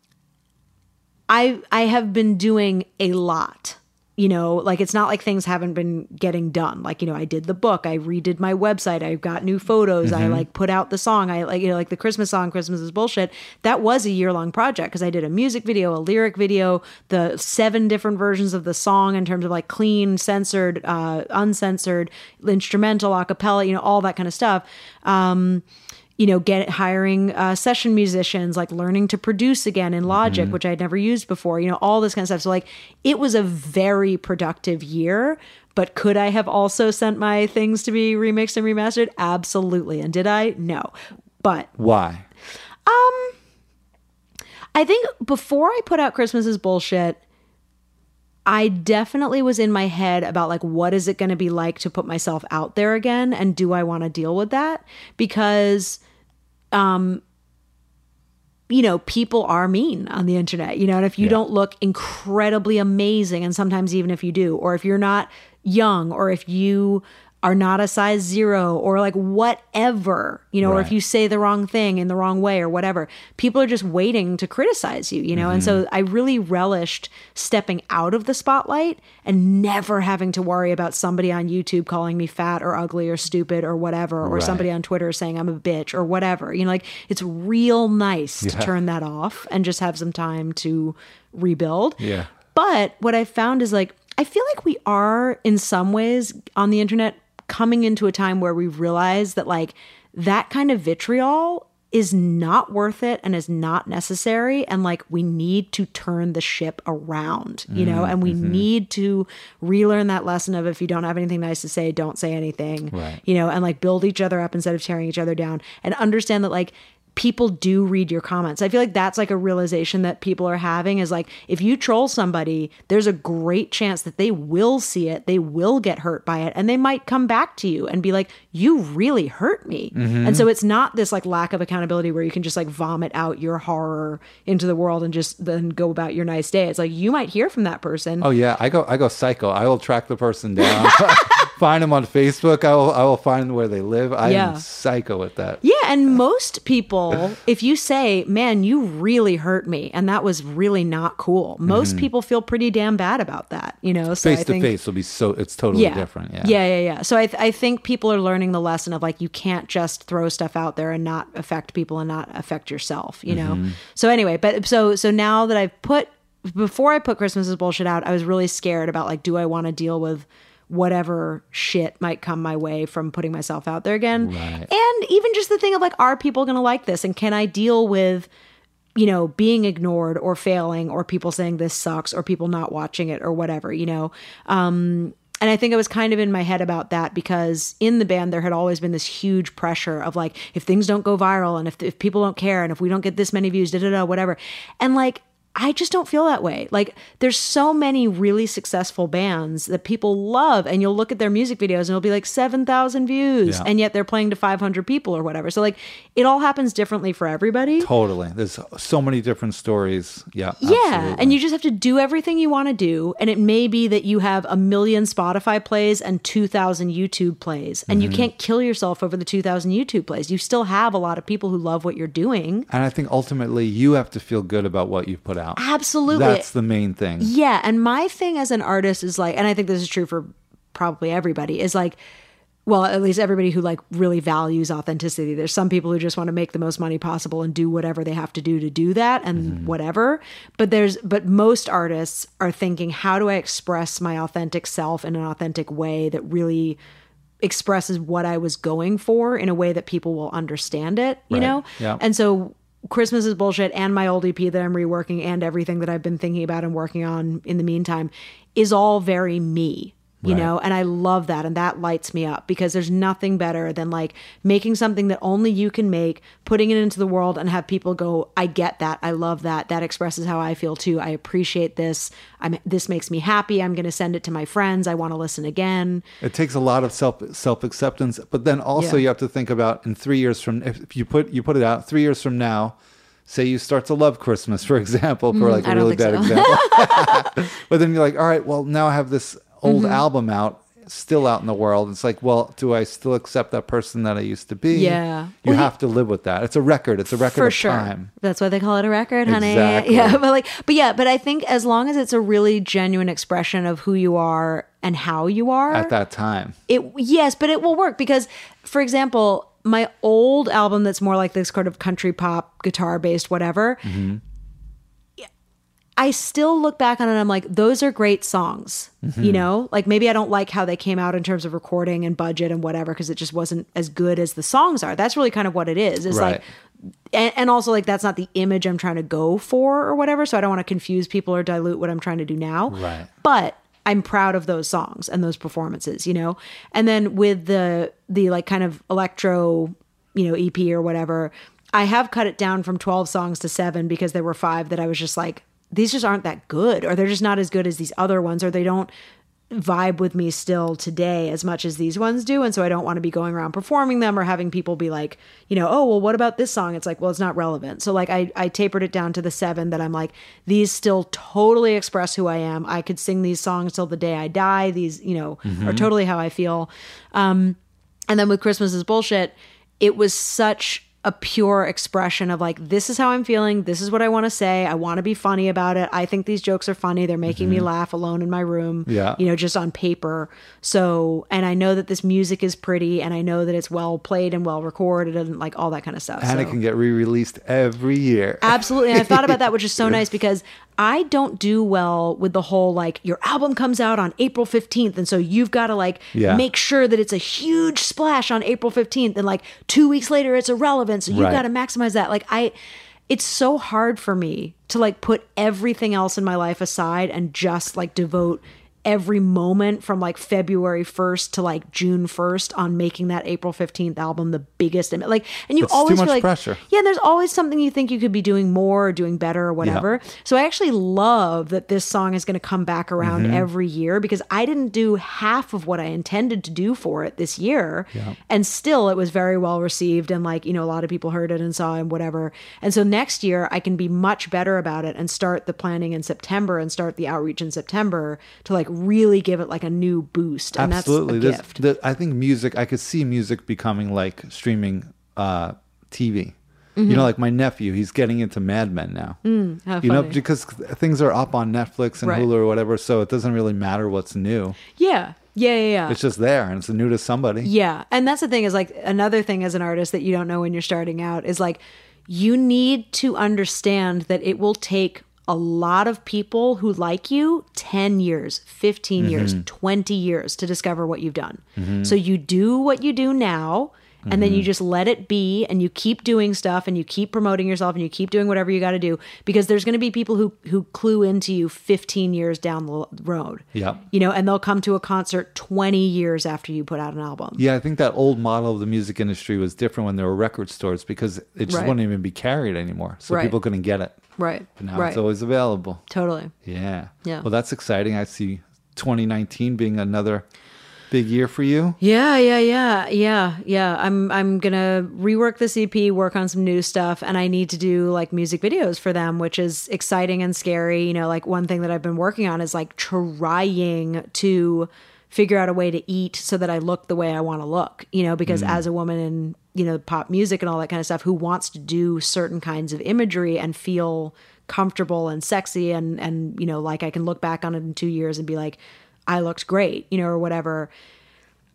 i i have been doing a lot you know like it's not like things haven't been getting done. Like you know i did the book i redid my website i got new photos i like put out the song i like you know like the christmas song christmas is bullshit. That was a year long project because i did a music video a lyric video the seven different versions of the song in terms of like clean censored uh uncensored instrumental a cappella you know all that kind of stuff. Um you know, get hiring uh, session musicians, like learning to produce again in Logic, which I had never used before, you know, all this kind of stuff. So, like, it was a very productive year. But could I have also sent my things to be remixed and remastered? Absolutely. And did I? No. But Why? Um, I think before I put out Christmas is bullshit, I definitely was in my head about like what is it going to be like to put myself out there again and do I want to deal with that? Because um you know, people are mean on the internet, you know, and if you don't look incredibly amazing and sometimes even if you do or if you're not young or if you are not a size zero or like whatever, you know, or if you say the wrong thing in the wrong way or whatever, people are just waiting to criticize you, you know? And Mm-hmm. so I really relished stepping out of the spotlight and never having to worry about somebody on YouTube calling me fat or ugly or stupid or whatever, or Right. somebody on Twitter saying I'm a bitch or whatever. You know, like it's real nice to turn that off and just have some time to rebuild. Yeah. But what I found is like, I feel like we are in some ways on the internet coming into a time where we realize that like that kind of vitriol is not worth it and is not necessary. And like we need to turn the ship around, you know, mm, and we mm-hmm. need to relearn that lesson of if you don't have anything nice to say, don't say anything, Right. you know, and like build each other up instead of tearing each other down and understand that like people do read your comments. I feel like that's like a realization that people are having is like if you troll somebody, there's a great chance that they will see it, they will get hurt by it, and they might come back to you and be like, "You really hurt me." Mm-hmm. And so it's not this like lack of accountability where you can just like vomit out your horror into the world and just then go about your nice day. It's like you might hear from that person. Oh yeah, I go I go psycho. I will track the person down. find them on Facebook. I will I will find where they live. I Yeah. am psycho with that. Yeah, and most people, if you say, "Man, you really hurt me," and that was really not cool, most people feel pretty damn bad about that. You know, so I Face to think, face will be so it's totally yeah, different. Yeah. yeah, yeah, yeah. So I, th- I think people are learning the lesson of like you can't just throw stuff out there and not affect people and not affect yourself. You know. Mm-hmm. So anyway, but so so now that I've put before I put Christmas is bullshit out, I was really scared about like, do I want to deal with whatever shit might come my way from putting myself out there again? Right. And even just the thing of like, are people going to like this? And can I deal with, you know, being ignored or failing or people saying this sucks or people not watching it or whatever, you know? Um, and I think I was kind of in my head about that because in the band there had always been this huge pressure of like if things don't go viral and if if people don't care and if we don't get this many views, da da da, whatever. And like I just don't feel that way. Like there's so many really successful bands that people love and you'll look at their music videos and it'll be like 7,000 views Yeah. and yet they're playing to 500 people or whatever. So like it all happens differently for everybody. Totally. There's so many different stories. Yeah. Yeah, absolutely. and you just have to do everything you want to do, and it may be that you have a million Spotify plays and two thousand YouTube plays, and Mm-hmm. you can't kill yourself over the two thousand YouTube plays. You still have a lot of people who love what you're doing. And I think ultimately you have to feel good about what you've put out. Absolutely, That's the main thing. yeah. And my thing as an artist is like, and I think this is true for probably everybody, is like. Well, at least everybody who like really values authenticity. There's some people who just want to make the most money possible and do whatever they have to do to do that and mm-hmm. whatever. But there's but most artists are thinking, how do I express my authentic self in an authentic way that really expresses what I was going for in a way that people will understand it, you Right. know? Yeah. And so Christmas is bullshit and my old EP that I'm reworking and everything that I've been thinking about and working on in the meantime is all very me. You Right. know, and I love that and that lights me up because there's nothing better than like making something that only you can make, putting it into the world and have people go, "I get that. I love that. That expresses how I feel too. I appreciate this. I'm this makes me happy. I'm going to send it to my friends. I want to listen again." It takes a lot of self self acceptance, but then also Yeah. you have to think about in three years from if if you put you put it out three years from now, say you start to love Christmas, for example, for like Mm, a really bad so. example. but then you're like, all right, well now I have this old Mm-hmm. album out. still out in the world. It's like, well, do I still accept that person that I used to be? Yeah. You Well, he- have to live with that. It's a record. It's a record for of sure. time. That's why they call it a record, honey. Exactly. Yeah, but like, but yeah, but I think as long as it's a really genuine expression of who you are and how you are At that time. it yes, but it will work because, for example, my old album that's more like this sort of country pop guitar based whatever. I still look back on it and I'm like, those are great songs. You mm-hmm. know, like maybe I don't like how they came out in terms of recording and budget and whatever because it just wasn't as good as the songs are. That's really kind of what it is. Is Right. like, and, and also like that's not the image I'm trying to go for or whatever. So I don't want to confuse people or dilute what I'm trying to do now. Right. But I'm proud of those songs and those performances, you know. And then with the the like kind of electro, you know, EP or whatever, I have cut it down from 12 songs to 7 because there were 5 that I was just like these just aren't that good or they're just not as good as these other ones or they don't vibe with me still today as much as these ones do and so I don't want to be going around performing them or having people be like, you know, oh, well what about this song? It's like, well, it's not relevant. So like I I tapered it down to the 7 that I'm like these still totally express who I am. I could sing these songs till the day I die. These, you know, are totally how I feel. Um and then with Christmas is bullshit, it was such a pure expression of like, this is how I'm feeling. This is what I want to say. I want to be funny about it. I think these jokes are funny. They're making me mm-hmm. laugh alone in my room. Yeah. You know, just on paper. So, and I know that this music is pretty and I know that it's well played and well recorded and like all that kind of stuff. And so. it can get re released every year. Absolutely. And I've thought about that, which is so nice because I don't do well with the whole like your album comes out on April 15th. And so you've got to like Yeah. make sure that it's a huge splash on April 15th. And like two weeks later, it's irrelevant. So you've Right. got to maximize that. Like, I, it's so hard for me to like put everything else in my life aside and just like devote every moment from like February 1st to like June 1st on making that April 15th album the biggest And like and you It's too always much feel like pressure. yeah, and there's always something you think you could be doing more or doing better or whatever. So I actually love that this song is going to come back around Mm-hmm. every year because I didn't do half of what I intended to do for it this year. And still it was very well received and like, you know, a lot of people heard it and saw it and whatever. And so next year I can be much better about it and start the planning in September and start the outreach in September to like really give it like a new boost. And Absolutely. that's a gift. the- I think music, I could see music becoming like streaming uh, TV. You know, like my nephew, he's getting into Mad Men now. Mm-hmm. how you know, because things are up on Netflix and Right. Hulu or whatever, so it doesn't really matter what's new. yeah. Yeah, yeah, yeah. It's just there and it's new to somebody. Yeah. And that's the thing is like another thing as an artist that you don't know when you're starting out is like you need to understand that it will take a lot of people who like you 10 years, 15 mm-hmm. years, 20 years to discover what you've done. Mm-hmm. So you do what you do now and then you mm-hmm. just let it be and you keep doing stuff and you keep promoting yourself and you keep doing whatever you got to do because there's going to be people who who clue into you 15 years down the road. Yeah. You know, and they'll come to a concert 20 years after you put out an album. Yeah, I think that old model of the music industry was different when there were record stores because it just Right. wouldn't even be carried anymore. So Right. people couldn't get it. Right. But now right. it's always available. totally. Yeah. Yeah. Well, that's exciting. I see 2019 being another big year for you. Yeah, yeah, yeah, yeah, yeah. I'm I'm gonna rework this EP, work on some new stuff, and I need to do like music videos for them, which is exciting and scary. You know, like one thing that I've been working on is like trying to figure out a way to eat so that I look the way I want to look. You know, because mm. as a woman in you know pop music and all that kind of stuff, who wants to do certain kinds of imagery and feel comfortable and sexy and and you know like I can look back on it in two years and be like. I looked great, you know, or whatever.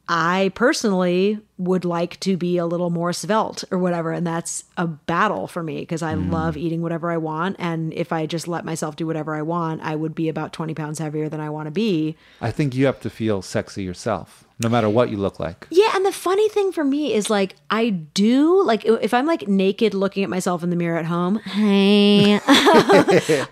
I personally would like to be a little more svelte or whatever. And that's a battle for me because I mm. love eating whatever I want. And if I just let myself do whatever I want, I would be about 20 pounds heavier than I want to be. I think you have to feel sexy yourself, no matter what you look like. Yeah. And the funny thing for me is like, I do, like, if I'm like naked looking at myself in the mirror at home, hey,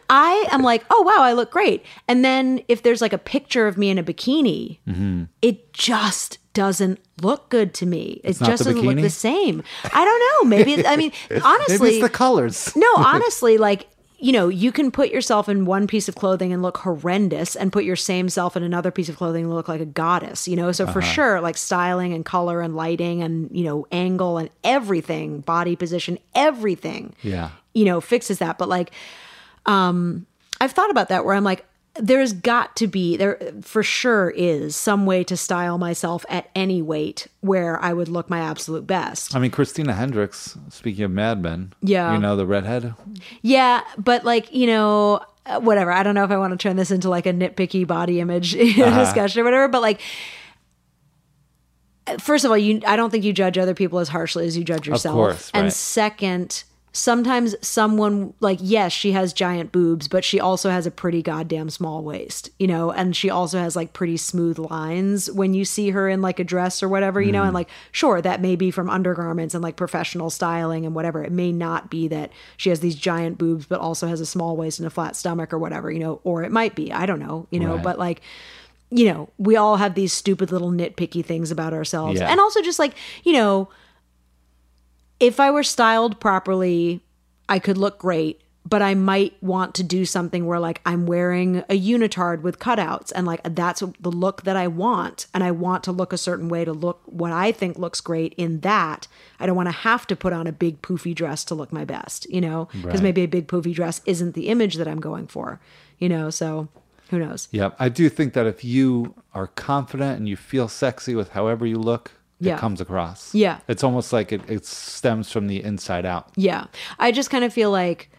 I am like, oh, wow, I look great. And then if there's like a picture of me in a bikini, mm-hmm. it just doesn't look good to me. It just doesn't look the same. I don't know. Maybe, it- I mean, honestly, Maybe it's the colors. no, honestly, like, you know, you can put yourself in one piece of clothing and look horrendous and put your same self in another piece of clothing and look like a goddess, you know? So for sure, like styling and color and lighting and, you know, angle and everything, body position, everything, Yeah. you know, fixes that. But like, um, I've thought about that where I'm like, there's got to be there for sure is some way to style myself at any weight where I would look my absolute best. I mean, Christina Hendricks, speaking of Mad Men, Yeah. you know, the redhead. Yeah, but like, you know, uh, whatever. I don't know if I want to turn this into like a nitpicky body image discussion or whatever, but like first of all, you I don't think you judge other people as harshly as you judge yourself. course, And second, sometimes someone like yes, she has giant boobs, but she also has a pretty goddamn small waist, you know, and she also has like pretty smooth lines when you see her in like a dress or whatever, you know, Mm. and like sure, that may be from undergarments and like professional styling and whatever. It may not be that she has these giant boobs but also has a small waist and a flat stomach or whatever, you know, or it might be. I don't know, you know, Right. but like you know, we all have these stupid little nitpicky things about ourselves. Yeah. And also just like, you know, if I were styled properly, I could look great, but I might want to do something where like I'm wearing a unitard with cutouts and like that's the look that I want and I want to look a certain way to look what I think looks great in that. I don't want to have to put on a big poofy dress to look my best, you know, because Right. maybe a big poofy dress isn't the image that I'm going for, you know, so who knows? Yeah, I do think that if you are confident and you feel sexy with however you look, Yeah. it comes across. Yeah. It's almost like it, it stems from the inside out. Yeah. I just kind of feel like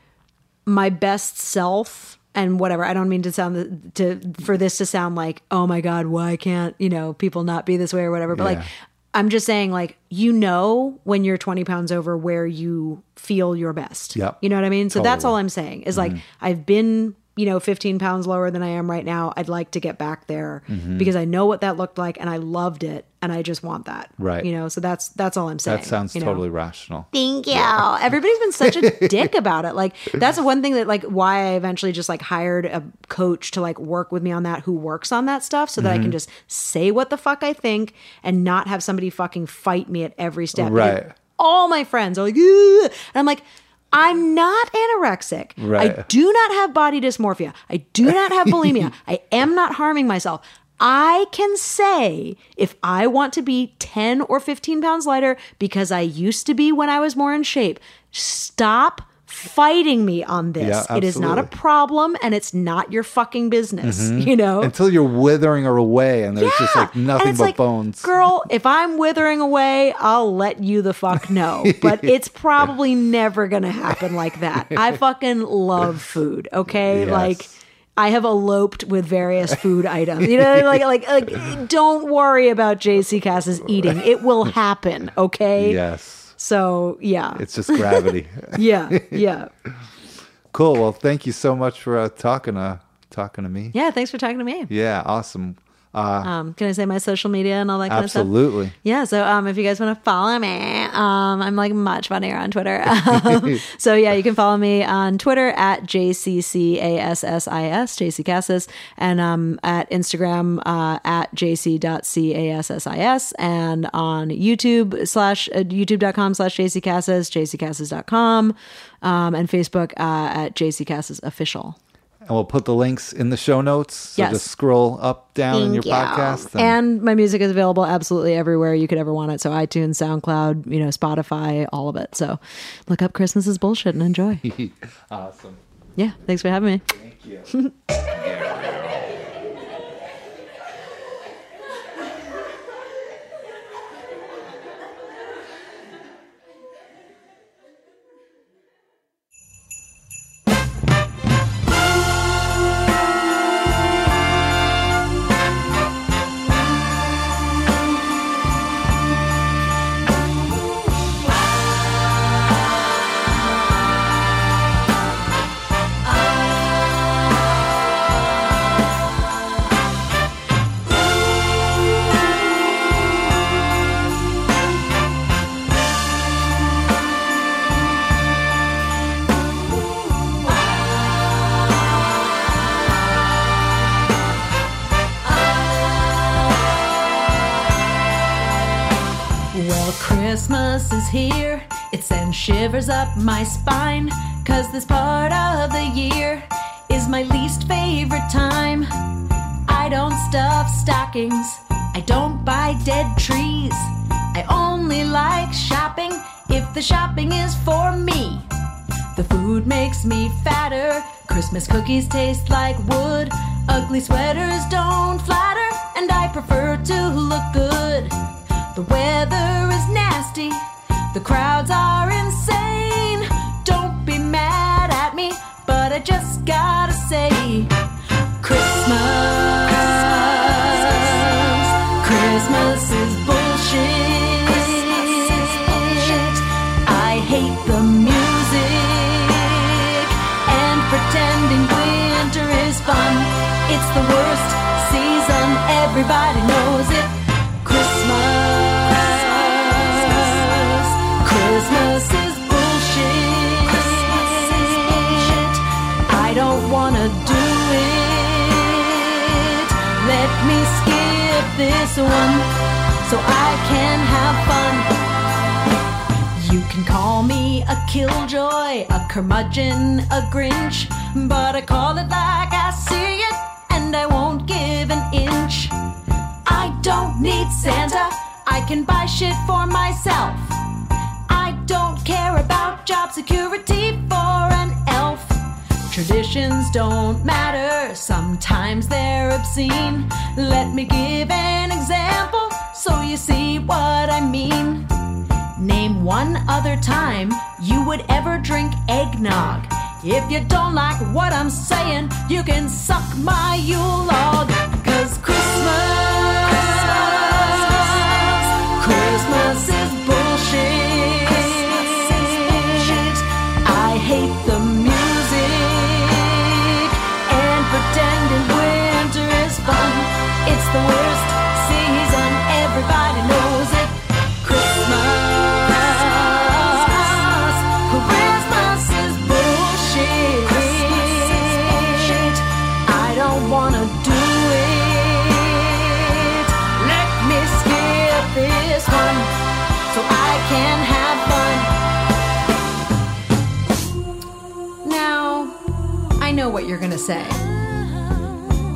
my best self and whatever. I don't mean to sound to for this to sound like, "Oh my god, why can't, you know, people not be this way or whatever." But Yeah. like I'm just saying like you know when you're 20 pounds over where you feel your best. Yep. You know what I mean? So that's all I'm saying is like mm-hmm. I've been you know, 15 pounds lower than I am right now. I'd like to get back there because I know what that looked like and I loved it and I just want that. Right. You know, so that's that's all I'm saying. That sounds you know? totally rational. Thank you. Everybody's been such a dick about it. Like that's one thing that like why I eventually just like hired a coach to like work with me on that who works on that stuff so that I Mm-hmm. can just say what the fuck I think and not have somebody fucking fight me at every step. Right. Because All my friends are like, "Ugh." and I'm like, I'm not anorexic. I do not have body dysmorphia. I do not have bulimia. I am not harming myself. I can say if I want to be 10 or 15 pounds lighter because I used to be when I was more in shape, stop fighting me on this. Yeah, it is not a problem and it's not your fucking business, mm-hmm. you know? Until you're withering her away and there's just like nothing but like, bones. Girl, if I'm withering away, I'll let you the fuck know. But it's probably never gonna happen like that. I fucking love food, okay? Yes. Like I have eloped with various food items. You know, like like like don't worry about JC Cassis's eating. It will happen, okay? Yes. So yeah. It's just gravity. yeah, yeah. cool. Well, thank you so much for uh, talking to talking to me. Yeah, thanks for talking to me. Yeah, awesome. Um, can I say my social media and all that kind of stuff? Absolutely. Yeah, so um, if you guys want to follow me, um, I'm like much funnier on Twitter. Um, so yeah, you can follow me on Twitter at jccassis, JC Cassis, and um, at Instagram uh, at jc.cassis, and on YouTube slash uh, youtube.com slash jccassis, jccassis.com, um, and Facebook uh, at jccassis official. And we'll put the links in the show notes. So Yes. just scroll up, down in your podcast. And my music is available absolutely everywhere you could ever want it. So iTunes, SoundCloud, you know, Spotify, all of it. So look up Christmas is bullshit and enjoy. awesome. yeah, thanks for having me. Thank you. shivers up my spine. Cause this part of the year is my least favorite time. I don't stuff stockings. I don't buy dead trees. I only like shopping if the shopping is for me. The food makes me fatter. Christmas cookies taste like wood. Ugly sweaters don't flatter, and I prefer to look good. The weather is nasty, the crowds are insane. Don't be mad at me, but I just gotta say Christmas. Christmas is bullshit. Skip one so I can have fun. You can call me a killjoy, a curmudgeon, a grinch, but I call it like I see it, and I won't give an inch. I don't need Santa, I can buy shit for myself. I don't care about job security. Traditions don't matter, sometimes they're obscene. Let me give an example so you see what I mean. Name one other time you would ever drink eggnog. If you don't like what I'm saying, you can suck my Yule log. Cause Christmas, what you're gonna say.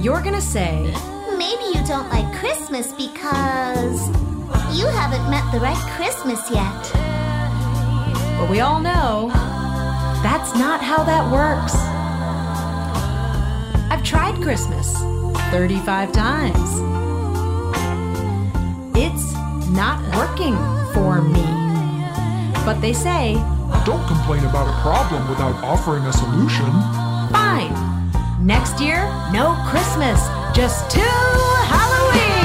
You're gonna say, Maybe you don't like Christmas because you haven't met the right Christmas yet. but we all know that's not how that works. I've tried Christmas 35 times. It's not working for me. But they say, Don't complain about a problem without offering a solution. Fine. Next year, no Christmas, just two Halloween.